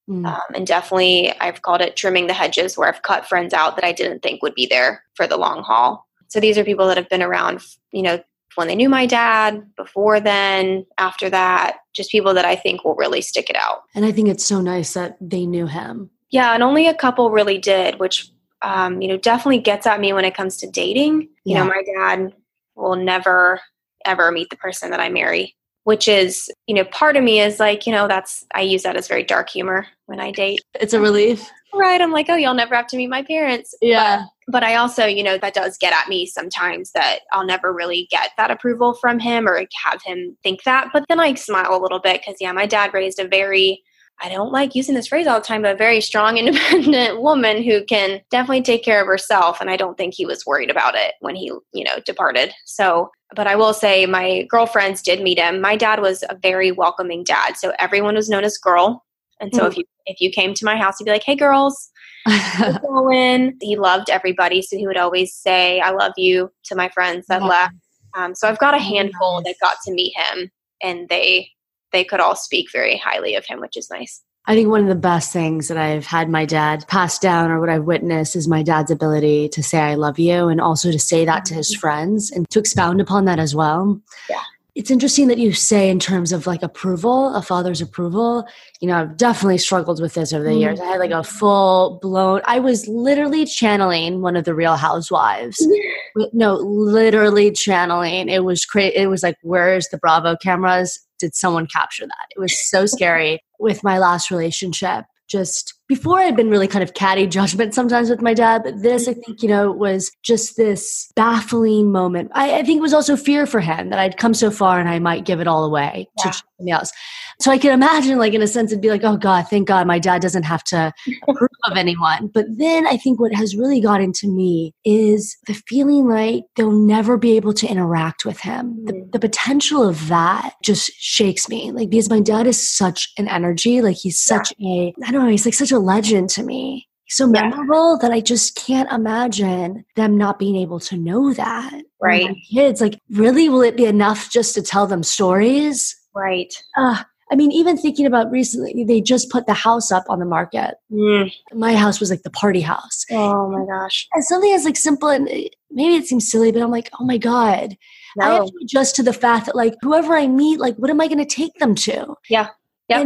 Mm. Um, and definitely, I've called it trimming the hedges, where I've cut friends out that I didn't think would be there for the long haul. So these are people that have been around, you know, when they knew my dad, before then, after that, just people that I think will really stick it out. And I think it's so nice that they knew him. Yeah, and only a couple really did, which um, you know definitely gets at me when it comes to dating. You yeah. know, my dad will never ever meet the person that I marry, which is you know part of me is like you know that's I use that as very dark humor when I date. It's a relief right i'm like oh you'll never have to meet my parents yeah but, but, i also you know that does get at me sometimes that i'll never really get that approval from him or have him think that but then i smile a little bit because yeah my dad raised a very I don't like using this phrase all the time, but a very strong, independent woman who can definitely take care of herself. And I don't think he was worried about it when he, you know, departed. So, but I will say my girlfriends did meet him. My dad was a very welcoming dad. So everyone was known as girl. And so mm-hmm. if you if you came to my house, you'd be like, "Hey, girls." He loved everybody, so he would always say, "I love you" to my friends that yeah. left. Um, so I've got a handful that got to meet him, and they they could all speak very highly of him, which is nice. I think one of the best things that I've had my dad pass down or what I've witnessed is my dad's ability to say I love you and also to say that to his mm-hmm. friends and to expound upon that as well. Yeah. It's interesting that you say in terms of like approval, a father's approval. You know, I've definitely struggled with this over the years. Mm. I had like a full blown, I was literally channeling one of the real housewives. no, literally channeling. It was crazy. It was like, where's the Bravo cameras? Did someone capture that? It was so scary with my last relationship just before I'd been really kind of catty judgment sometimes with my dad, but this I think, you know, was just this baffling moment. I, I think it was also fear for him that I'd come so far and I might give it all away yeah. to somebody else. So I can imagine, like, in a sense, it'd be like, oh God, thank God my dad doesn't have to approve of anyone. But then I think what has really got into me is the feeling like they'll never be able to interact with him. The, mm. the potential of that just shakes me. Like, because my dad is such an energy, like, he's such yeah. a, I don't know, he's like such a legend to me so memorable that I just can't imagine them not being able to know that. Right. Kids, like, really, will it be enough just to tell them stories? Right. Uh, I mean, even thinking about recently, they just put the house up on the market. Mm. My house was like the party house. Oh my gosh. And something as like simple and maybe it seems silly, but I'm like, oh my God. No. I have to adjust to the fact that like whoever I meet, like what am I going to take them to? Yeah. Yeah.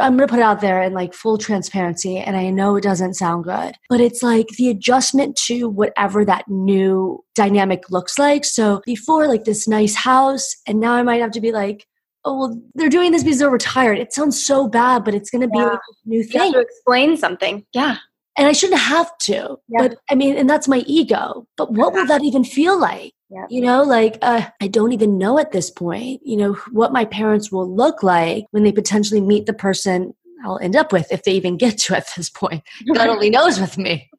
I'm going to put it out there in like full transparency. And I know it doesn't sound good, but it's like the adjustment to whatever that new dynamic looks like. So before, like this nice house, and now I might have to be like, oh, well, they're doing this because they're retired. It sounds so bad, but it's going to be yeah. like a new thing. to explain something. Yeah. And I shouldn't have to. Yeah. But I mean, and that's my ego. But what will that even feel like? Yeah. You know, like uh, I don't even know at this point, you know, what my parents will look like when they potentially meet the person I'll end up with if they even get to at this point. God only knows with me.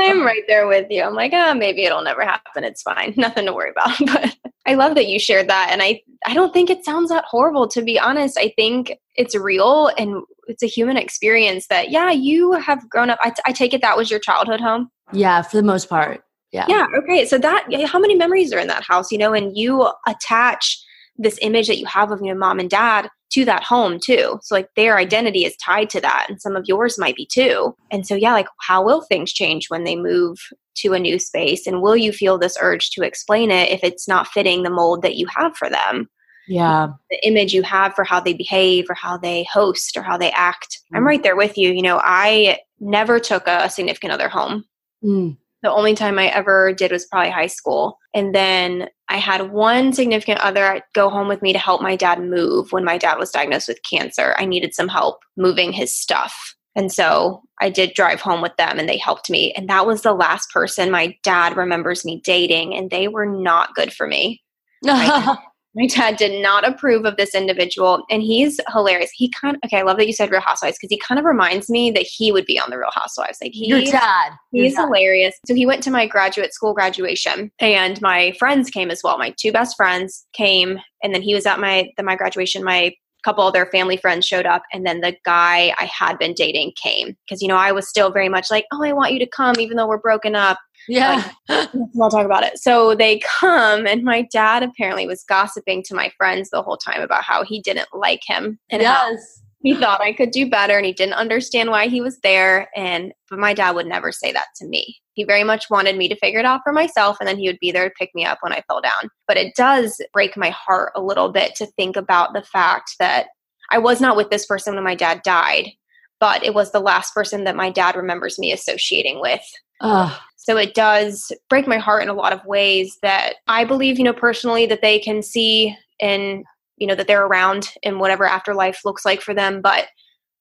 I'm right there with you. I'm like, ah, oh, maybe it'll never happen. It's fine. Nothing to worry about. But I love that you shared that. And I, I don't think it sounds that horrible, to be honest. I think it's real and it's a human experience that, yeah, you have grown up. I, t- I take it that was your childhood home. Yeah, for the most part. Yeah. Yeah. Okay. So that, how many memories are in that house, you know, and you attach this image that you have of your mom and dad to that home too. So like their identity is tied to that and some of yours might be too. And so yeah, like how will things change when they move to a new space and will you feel this urge to explain it if it's not fitting the mold that you have for them? Yeah. The image you have for how they behave or how they host or how they act. Mm. I'm right there with you. You know, I never took a significant other home. Mm. The only time I ever did was probably high school. And then I had one significant other go home with me to help my dad move when my dad was diagnosed with cancer. I needed some help moving his stuff. And so I did drive home with them and they helped me. And that was the last person my dad remembers me dating. And they were not good for me. my dad did not approve of this individual and he's hilarious. He kind of okay i love that you said real housewives because he kind of reminds me that he would be on the real housewives. Like he, your dad. He's Your dad. hilarious. So he went to my graduate school graduation and my friends came as well. My two best friends came and then he was at my the my graduation my couple of their family friends showed up and then the guy i had been dating came. Because you know i was still very much like oh i want you to come even though we're broken up yeah. I'll talk about it. So they come, and my dad apparently was gossiping to my friends the whole time about how he didn't like him and yes. he thought I could do better and he didn't understand why he was there. And but my dad would never say that to me. He very much wanted me to figure it out for myself, and then he would be there to pick me up when I fell down. But it does break my heart a little bit to think about the fact that I was not with this person when my dad died, but it was the last person that my dad remembers me associating with. Ugh. So it does break my heart in a lot of ways that I believe, you know, personally that they can see and, you know, that they're around in whatever afterlife looks like for them. But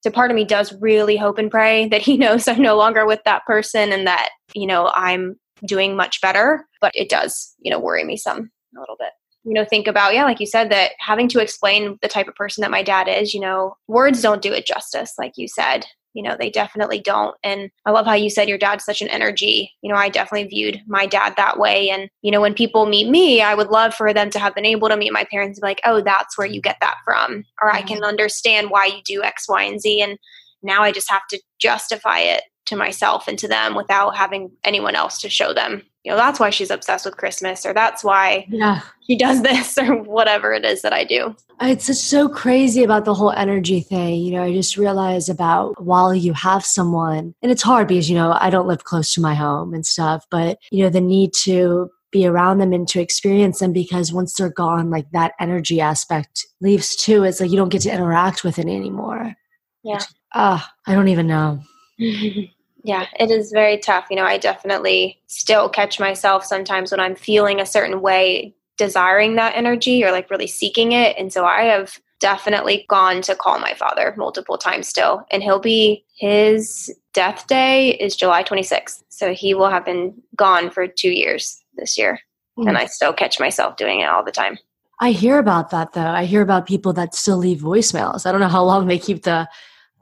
so part of me does really hope and pray that he knows I'm no longer with that person and that, you know, I'm doing much better. But it does, you know, worry me some a little bit you know think about yeah like you said that having to explain the type of person that my dad is you know words don't do it justice like you said you know they definitely don't. And i love how you said your dad's such an energy. You know i definitely viewed my dad that way. And you know when people meet me i would love for them to have been able to meet my parents and be like oh that's where you get that from. Or i mm-hmm. can understand why you do x y and z. And now i just have to justify it to myself and to them without having anyone else to show them you know that's why she's obsessed with christmas or that's why yeah. she does this or whatever it is that i do. It's just so crazy about the whole energy thing. You know i just realize about while you have someone and it's hard because you know i don't live close to my home and stuff but you know the need to be around them and to experience them because once they're gone like that energy aspect leaves too. It's like you don't get to interact with it anymore. Yeah. Ah uh, i don't even know Yeah, it is very tough. You know, I definitely still catch myself sometimes when I'm feeling a certain way, desiring that energy or like really seeking it. And so I have definitely gone to call my father multiple times still. And he'll be, his death day is July 26th. So he will have been gone for two years this year. Mm. And I still catch myself doing it all the time. I hear about that though. I hear about people that still leave voicemails. I don't know how long they keep the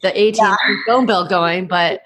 the AT&T yeah. phone bill going, but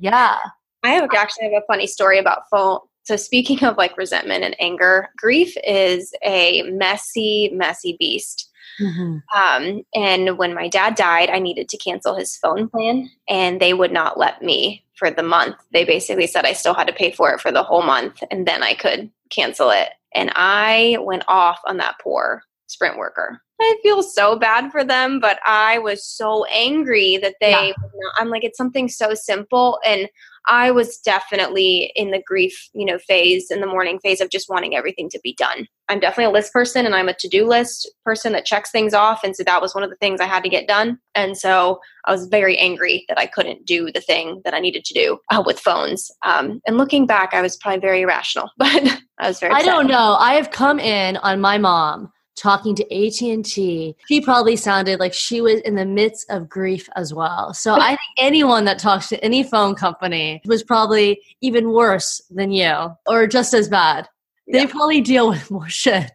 yeah. I have actually have a funny story about phone. So speaking of like resentment and anger, grief is a messy, messy beast. Mm-hmm. Um, and when my dad died, I needed to cancel his phone plan, and they would not let me for the month. They basically said I still had to pay for it for the whole month, and then I could cancel it. And I went off on that poor sprint worker. I feel so bad for them, but I was so angry that they, yeah. I'm like, it's something so simple. And I was definitely in the grief, you know, phase, in the mourning phase of just wanting everything to be done. I'm definitely a list person and I'm a to-do list person that checks things off. And so that was one of the things I had to get done. And so I was very angry that I couldn't do the thing that I needed to do uh, with phones. Um, and looking back, I was probably very irrational, but I was very. I don't know. I have come in on my mom talking to AT&T, she probably sounded like she was in the midst of grief as well. So I think anyone that talks to any phone company was probably even worse than you or just as bad. They yeah. probably deal with more shit.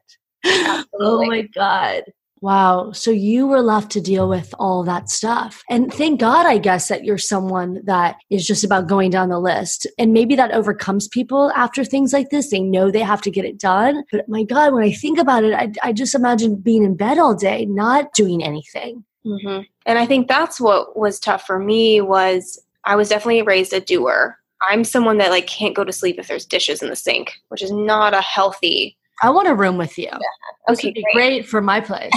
Absolutely. Oh my god. Wow. So you were left to deal with all that stuff. And thank God, I guess, that you're someone that is just about going down the list. And maybe that overcomes people after things like this. They know they have to get it done. But my God, when I think about it, I, I just imagine being in bed all day, not doing anything. Mm-hmm. And I think that's what was tough for me was I was definitely raised a doer. I'm someone that like can't go to sleep if there's dishes in the sink, which is not a healthy I want a room with you. Yeah. Okay, great. great. for my place.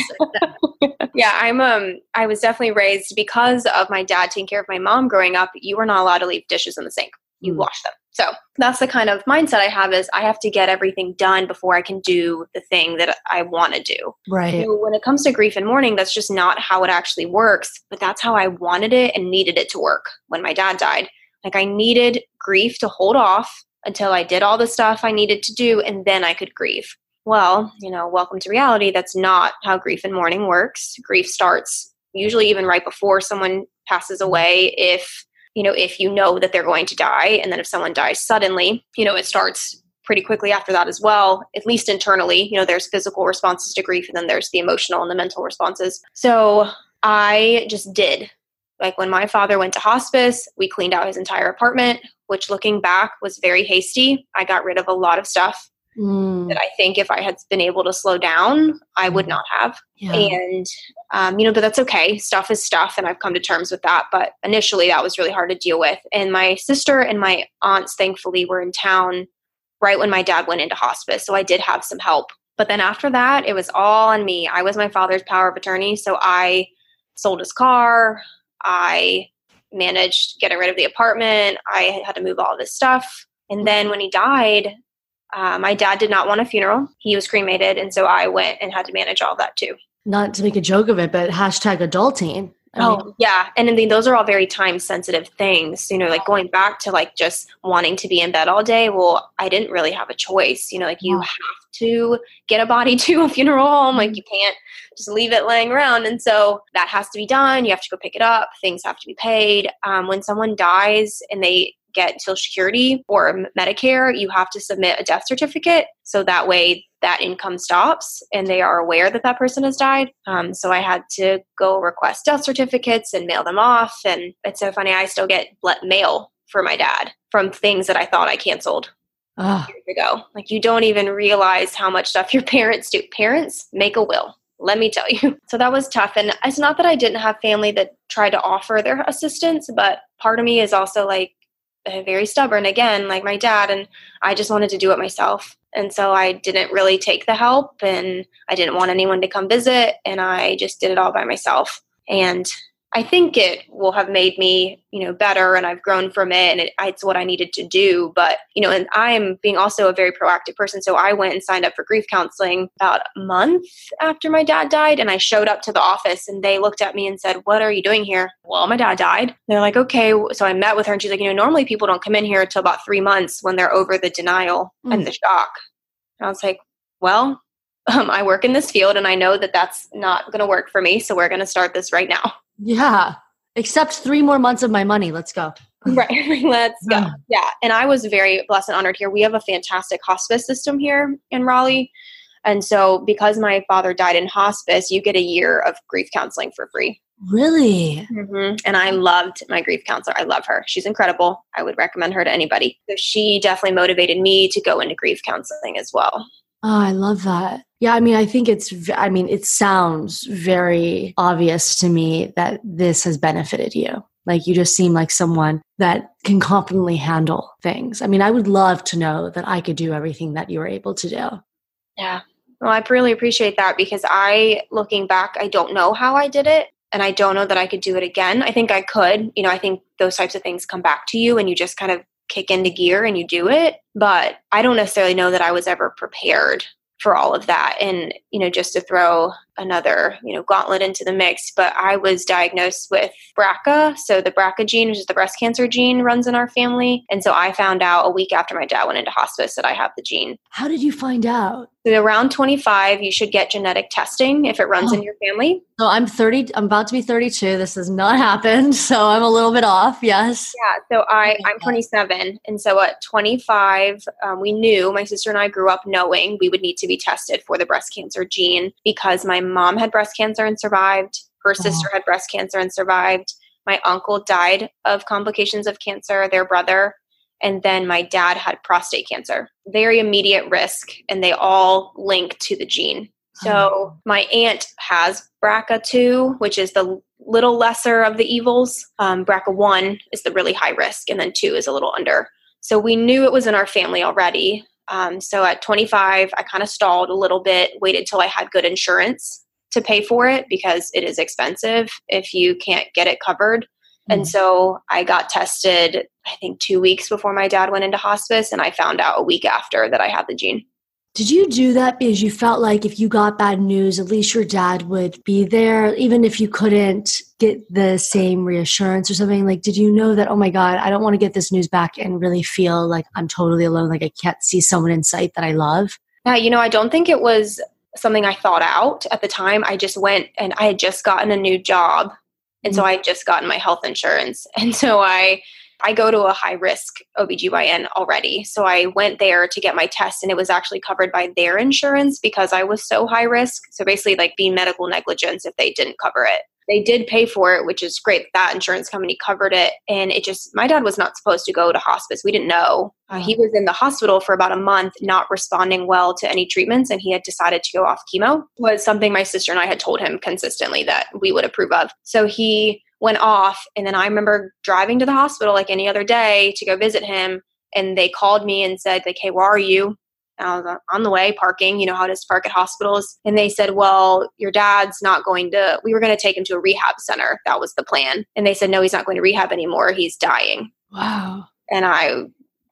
yeah, I'm um I was definitely raised because of my dad taking care of my mom growing up, you were not allowed to leave dishes in the sink. You mm. wash them. So that's the kind of mindset I have is I have to get everything done before I can do the thing that I want to do. Right. So when it comes to grief and mourning, that's just not how it actually works. But that's how I wanted it and needed it to work when my dad died. Like I needed grief to hold off until I did all the stuff I needed to do and then I could grieve. Well, you know, welcome to reality. That's not how grief and mourning works. Grief starts usually even right before someone passes mm-hmm. away if you know if you know that they're going to die and then if someone dies suddenly you know it starts pretty quickly after that as well at least internally you know there's physical responses to grief and then there's the emotional and the mental responses so i just did like when my father went to hospice we cleaned out his entire apartment which looking back was very hasty. I got rid of a lot of stuff mm. that I think if I had been able to slow down, I would mm. not have. Yeah. And, um, you know, but that's okay. Stuff is stuff, and I've come to terms with that. But initially, that was really hard to deal with. And my sister and my aunts, thankfully, were in town right when my dad went into hospice. So I did have some help. But then after that, it was all on me. I was my father's power of attorney. So I sold his car. I managed getting rid of the apartment. I had to move all this stuff. And then when he died, uh, my dad did not want a funeral. He was cremated. And so I went and had to manage all that too. Not to make a joke of it, but hashtag adulting. I oh mean, yeah, and then those are all very time sensitive things. You know, like going back to like just wanting to be in bed all day. Well, I didn't really have a choice. You know, like you have to get a body to a funeral home. Like you can't just leave it laying around. And so that has to be done. You have to go pick it up. Things have to be paid. Um, when someone dies and they get Social Security or Medicare, you have to submit a death certificate. So that way that income stops and they are aware that that person has died. Um, so I had to go request death certificates and mail them off. And it's so funny, I still get mail for my dad from things that I thought I canceled. Years ago. Like you don't even realize how much stuff your parents do. Parents make a will let me tell you. So that was tough. And it's not that I didn't have family that tried to offer their assistance, but part of me is also like Uh, very stubborn again, like my dad. And I just wanted to do it myself. And so I didn't really take the help and I didn't want anyone to come visit. And I just did it all by myself. And I think it will have made me, you know, better and I've grown from it and it, it's what I needed to do. But, you know, and I'm being also a very proactive person. So I went and signed up for grief counseling about a month after my dad died. And I showed up to the office and they looked at me and said, What are you doing here? Well, my dad died. They're like, Okay. So I met with her and she's like, You know, normally people don't come in here until about three months when they're over the denial mm. and the shock. And I was like, Well, um, I work in this field and I know that that's not going to work for me. So we're going to start this right now. Yeah. Accept three more months of my money. Let's go. Right. Let's go. Yeah. And I was very blessed and honored here. We have a fantastic hospice system here in Raleigh. And so, because my father died in hospice, you get a year of grief counseling for free. Really? Mm-hmm. And I loved my grief counselor. I love her. She's incredible. I would recommend her to anybody. So she definitely motivated me to go into grief counseling as well. Oh, I love that. Yeah, I mean, I think it's, I mean, it sounds very obvious to me that this has benefited you. Like you just seem like someone that can confidently handle things. I mean, I would love to know that I could do everything that you were able to do. Yeah. Well, I really appreciate that because I, looking back, I don't know how I did it. And I don't know that I could do it again. I think I could. You know, I think those types of things come back to you and you just kind of kick into gear and you do it. But I don't necessarily know that I was ever prepared for all of that. And, you know, just to throw another, you know, gauntlet into the mix, but I was diagnosed with BRCA. So the BRCA gene, which is the breast cancer gene, runs in our family. And so I found out a week after my dad went into hospice that I have the gene. How did you find out? So around 25, you should get genetic testing if it runs oh. in your family. So I'm 30, I'm about to be 32. This has not happened. So I'm a little bit off. Yes. Yeah. So I, I'm 27. And so at 25, um, we knew, my sister and I grew up knowing we would need to be tested for the breast cancer gene because my mom had breast cancer and survived. Her sister had breast cancer and survived. My uncle died of complications of cancer, their brother. And then my dad had prostate cancer. Very immediate risk, and they all link to the gene. So oh. my aunt has BRCA2, which is the little lesser of the evils. Um, BRCA1 is the really high risk, and then 2 is a little under. So we knew it was in our family already. Um, so at 25, I kind of stalled a little bit, waited till I had good insurance to pay for it because it is expensive if you can't get it covered. Mm-hmm. And so I got tested, I think, two weeks before my dad went into hospice, and I found out a week after that I had the gene. Did you do that because you felt like if you got bad news, at least your dad would be there, even if you couldn't get the same reassurance or something? Like, did you know that, oh my God, I don't want to get this news back and really feel like I'm totally alone, like I can't see someone in sight that I love? Yeah, you know, I don't think it was something I thought out at the time. I just went and I had just gotten a new job. And mm-hmm. so I had just gotten my health insurance. And so I I go to a high risk OBGYN already. So I went there to get my test and it was actually covered by their insurance because I was so high risk. So basically, like being medical negligence if they didn't cover it. They did pay for it, which is great. That insurance company covered it. And it just, my dad was not supposed to go to hospice. We didn't know. Uh, he was in the hospital for about a month, not responding well to any treatments. And he had decided to go off chemo, was something my sister and I had told him consistently that we would approve of. So he went off. And then I remember driving to the hospital like any other day to go visit him. And they called me and said, like, hey, where are you? And I was on the way parking, you know how it is to park at hospitals. And they said, well, your dad's not going to, we were going to take him to a rehab center. That was the plan. And they said, no, he's not going to rehab anymore. He's dying. Wow. And I,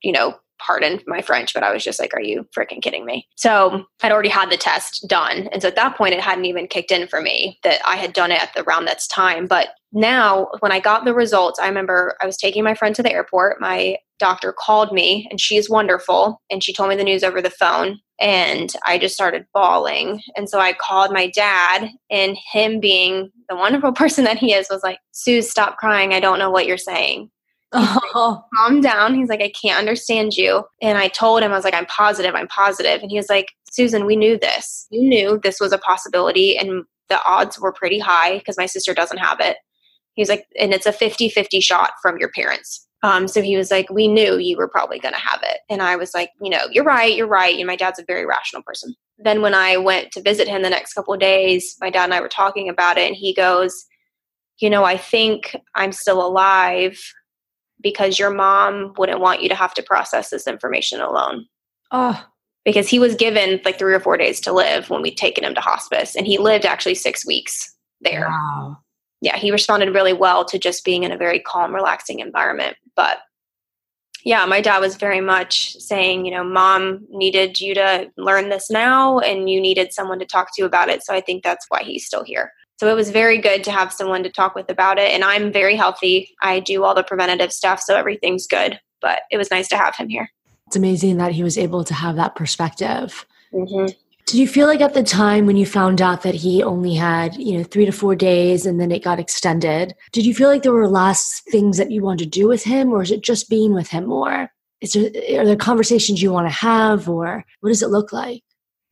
you know, pardon my French, but I was just like, are you freaking kidding me? So I'd already had the test done. And so at that point, it hadn't even kicked in for me that I had done it at the round that's time. But now, when I got the results, I remember I was taking my friend to the airport. My doctor called me, and she's wonderful. And she told me the news over the phone. And I just started bawling. And so I called my dad, and him being the wonderful person that he is, was like, Sue, stop crying. I don't know what you're saying. Oh. Like, calm down. He's like, I can't understand you. And I told him, I was like, I'm positive, I'm positive. And he was like, Susan, we knew this. You knew this was a possibility. And the odds were pretty high because my sister doesn't have it. He was like, and it's a 50 50 shot from your parents. Um, so he was like, we knew you were probably going to have it. And I was like, you know, you're right, you're right. And my dad's a very rational person. Then when I went to visit him the next couple of days, my dad and I were talking about it, and he goes, you know, I think I'm still alive because your mom wouldn't want you to have to process this information alone. Oh. Because he was given like three or four days to live when we'd taken him to hospice, and he lived actually six weeks there. Wow. Yeah, he responded really well to just being in a very calm, relaxing environment. But yeah, my dad was very much saying, you know, mom needed you to learn this now and you needed someone to talk to about it. So I think that's why he's still here. So it was very good to have someone to talk with about it. And I'm very healthy. I do all the preventative stuff, so everything's good. But it was nice to have him here. It's amazing that he was able to have that perspective. Mm-hmm. Did you feel like at the time when you found out that he only had, you know, three to four days and then it got extended, did you feel like there were last things that you wanted to do with him or is it just being with him more? Is there, are there conversations you want to have or what does it look like?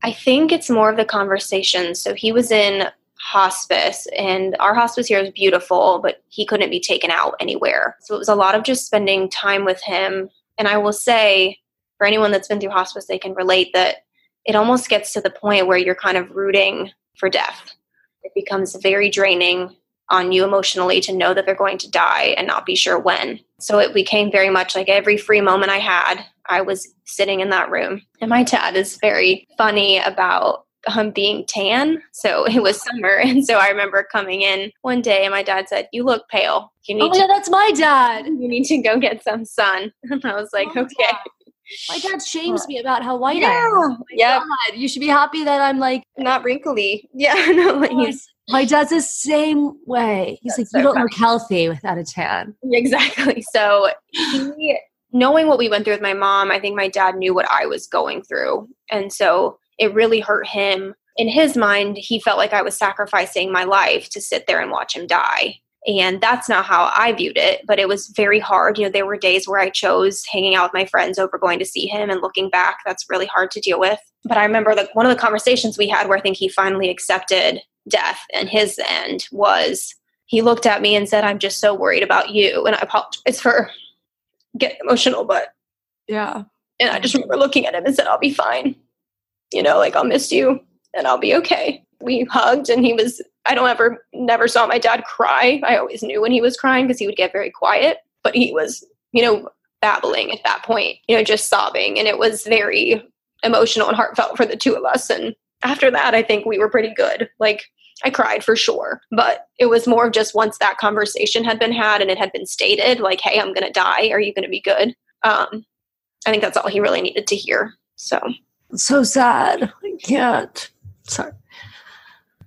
I think it's more of the conversations. So he was in hospice and our hospice here is beautiful but he couldn't be taken out anywhere so it was a lot of just spending time with him and i will say for anyone that's been through hospice they can relate that it almost gets to the point where you're kind of rooting for death. It becomes very draining on you emotionally to know that they're going to die and not be sure when. So it became very much like every free moment I had, I was sitting in that room. And my dad is very funny about um, being tan. So it was summer. And so I remember coming in one day and my dad said, You look pale. You need oh, yeah, that's my dad. You need to go get some sun. And I was like, oh, Okay. God. My dad shames me about how white yeah. I am. Yeah. You should be happy that I'm like not wrinkly. Yeah. No, like he's, my dad's the same way. He's like, so you don't funny. look healthy without a tan. Exactly. So he, knowing what we went through with my mom, I think my dad knew what I was going through. And so it really hurt him. In his mind, he felt like I was sacrificing my life to sit there and watch him die. And that's not how I viewed it, but it was very hard. You know, there were days where I chose hanging out with my friends over going to see him and looking back, that's really hard to deal with. But I remember like one of the conversations we had where I think he finally accepted death and his end was he looked at me and said, I'm just so worried about you. And I apologize for getting emotional, but yeah. And I just remember looking at him and said, I'll be fine you know, like I'll miss you and I'll be okay. We hugged and he was, I don't ever, never saw my dad cry. I always knew when he was crying because he would get very quiet, but he was, you know, babbling at that point, you know, just sobbing. And it was very emotional and heartfelt for the two of us. And after that, I think we were pretty good. Like, I cried for sure, but it was more of just once that conversation had been had and it had been stated, like, hey, I'm going to die. Are you going to be good? Um, I think that's all he really needed to hear. So so sad. I can't. Sorry.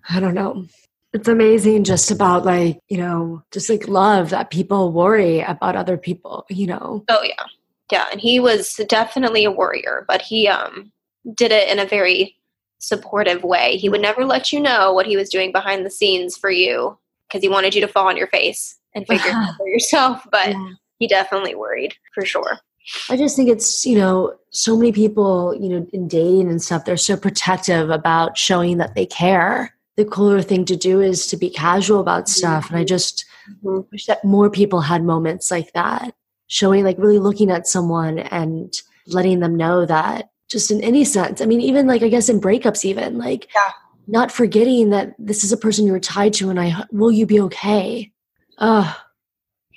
I don't know. It's amazing just about like, you know, just like love that people worry about other people, you know. Oh yeah. Yeah, and he was definitely a warrior, but he um did it in a very supportive way. He would never let you know what he was doing behind the scenes for you because he wanted you to fall on your face and figure it out for yourself, but yeah. he definitely worried for sure. I just think it's, you know, so many people, you know, in dating and stuff, they're so protective about showing that they care. The cooler thing to do is to be casual about stuff. And I just mm-hmm. wish that more people had moments like that, showing, like, really looking at someone and letting them know that just in any sense. I mean, even like, I guess in breakups, even like, yeah. not forgetting that this is a person you're tied to and I, will you be okay? Ugh.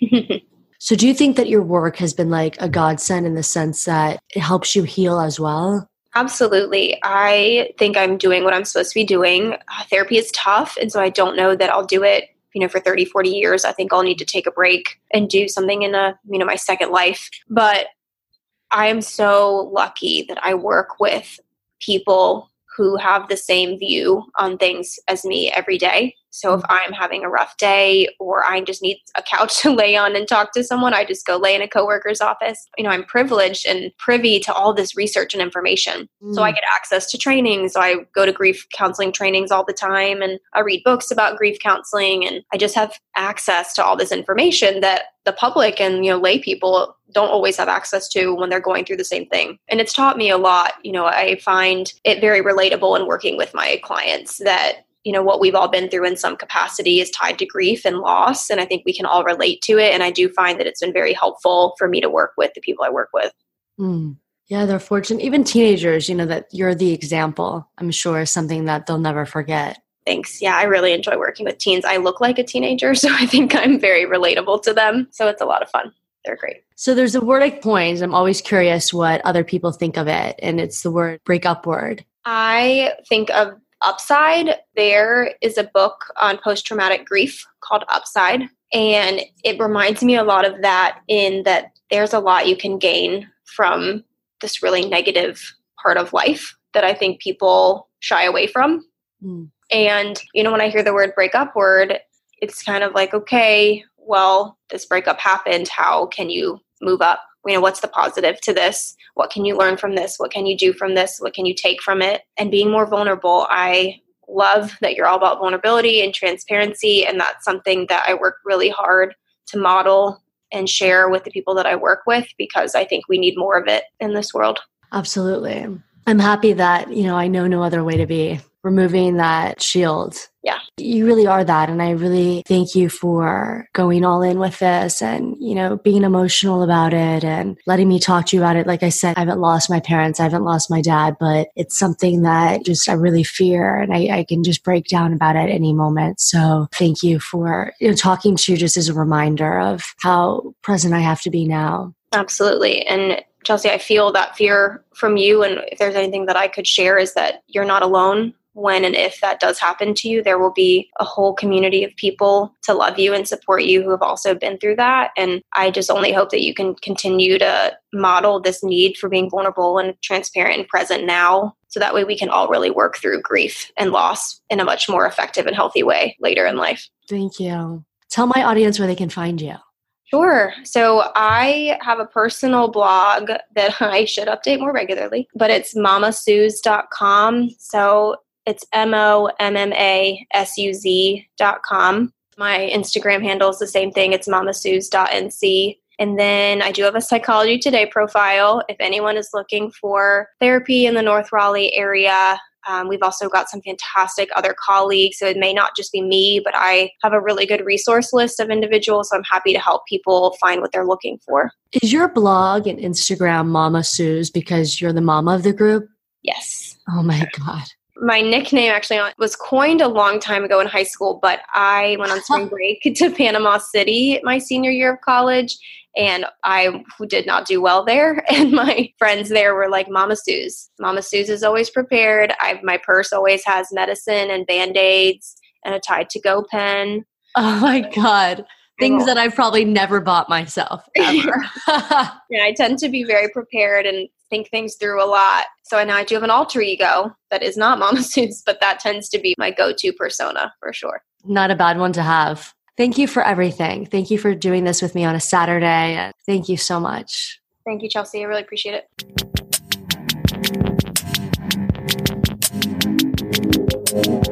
So, do you think that your work has been like a godsend in the sense that it helps you heal as well? Absolutely. I think I'm doing what I'm supposed to be doing. Uh, therapy is tough, and so I don't know that I'll do it, you know, for 30, 40 years. I think I'll need to take a break and do something in a, you know, my second life. But I am so lucky that I work with people who have the same view on things as me every day. So if I'm having a rough day or I just need a couch to lay on and talk to someone, I just go lay in a coworker's office. You know, I'm privileged and privy to all this research and information. Mm. So I mm. get access to trainings. So I go to grief counseling trainings all the time and I read books about grief counseling and I just have access to all this information that the public and you know lay people don't always have access to when they're going through the same thing. And it's taught me a lot. You know, I find it very relatable in working with my clients that you know what we've all been through in some capacity is tied to grief and loss and i think we can all relate to it and i do find that it's been very helpful for me to work with the people i work with mm. yeah they're fortunate even teenagers you know that you're the example i'm sure is something that they'll never forget thanks yeah i really enjoy working with teens i look like a teenager so i think i'm very relatable to them so it's a lot of fun they're great so there's a word I coined. I'm always curious what other people think of it, and it's the word break up word. I think of Upside, there is a book on post traumatic grief called Upside. And it reminds me a lot of that, in that there's a lot you can gain from this really negative part of life that I think people shy away from. Mm. And, you know, when I hear the word breakup word, it's kind of like, okay, well, this breakup happened. How can you move up? You know, what's the positive to this? what can you learn from this what can you do from this what can you take from it and being more vulnerable i love that you're all about vulnerability and transparency and that's something that i work really hard to model and share with the people that i work with because i think we need more of it in this world. Absolutely. I'm happy that you know i know no other way to be removing that shield. Yeah. You really are that. And I really thank you for going all in with this and, you know, being emotional about it and letting me talk to you about it. Like I said, I haven't lost my parents, I haven't lost my dad, but it's something that just I really fear and I, I can just break down about it any moment. So thank you for you know, talking to you just as a reminder of how present I have to be now. Absolutely. And Chelsea, I feel that fear from you. And if there's anything that I could share, is that you're not alone when and if that does happen to you, there will be a whole community of people to love you and support you who have also been through that. And I just only hope that you can continue to model this need for being vulnerable and transparent and present now. So that way we can all really work through grief and loss in a much more effective and healthy way later in life. Thank you. Tell my audience where they can find you. Sure. So I have a personal blog that I should update more regularly, but it's mommasuze.com. So it's M O M M A S U Z dot com. My Instagram handle is the same thing. It's mamasuz.nc. And then I do have a Psychology Today profile. If anyone is looking for therapy in the North Raleigh area, um, we've also got some fantastic other colleagues. So it may not just be me, but I have a really good resource list of individuals. So I'm happy to help people find what they're looking for. Is your blog and Instagram Mama Suze because you're the mama of the group? Yes. Oh my God my nickname actually was coined a long time ago in high school, but I went on spring break to Panama City my senior year of college, and I did not do well there. And my friends there were like, "Mama Suze. Mama Suze is always prepared. I've my purse always has medicine and band aids and a Tide to Go pen." Oh my god! Things that I've probably never bought myself ever. yeah, I tend to be very prepared and think things through a lot. So I now I do have an alter ego that is not Mama Suze, but that tends to be my go-to persona for sure. Not a bad one to have. Thank you for everything. Thank you for doing this with me on a Saturday. Thank you so much. Thank you, Chelsea. I really appreciate it.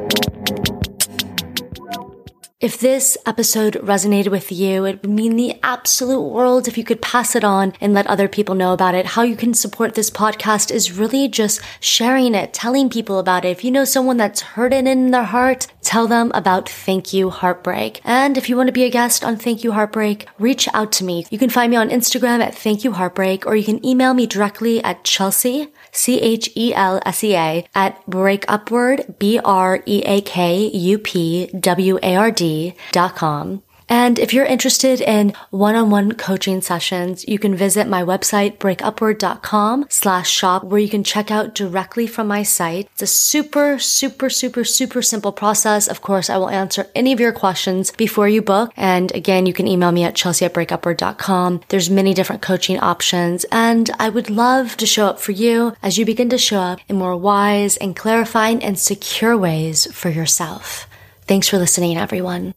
If this episode resonated with you, it would mean the absolute world if you could pass it on and let other people know about it. How you can support this podcast is really just sharing it, telling people about it. If you know someone that's hurting in their heart, tell them about Thank You Heartbreak. And if you want to be a guest on Thank You Heartbreak, reach out to me. You can find me on Instagram at Thank You Heartbreak, or you can email me directly at Chelsea C H E L S E A at breakupward, B R E A K U P W A R D dot com. And if you're interested in one-on-one coaching sessions, you can visit my website, breakupward.com slash shop, where you can check out directly from my site. It's a super, super, super, super simple process. Of course, I will answer any of your questions before you book. And again, you can email me at chelsea at breakupward.com. There's many different coaching options. And I would love to show up for you as you begin to show up in more wise and clarifying and secure ways for yourself. Thanks for listening, everyone.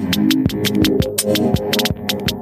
Thank you.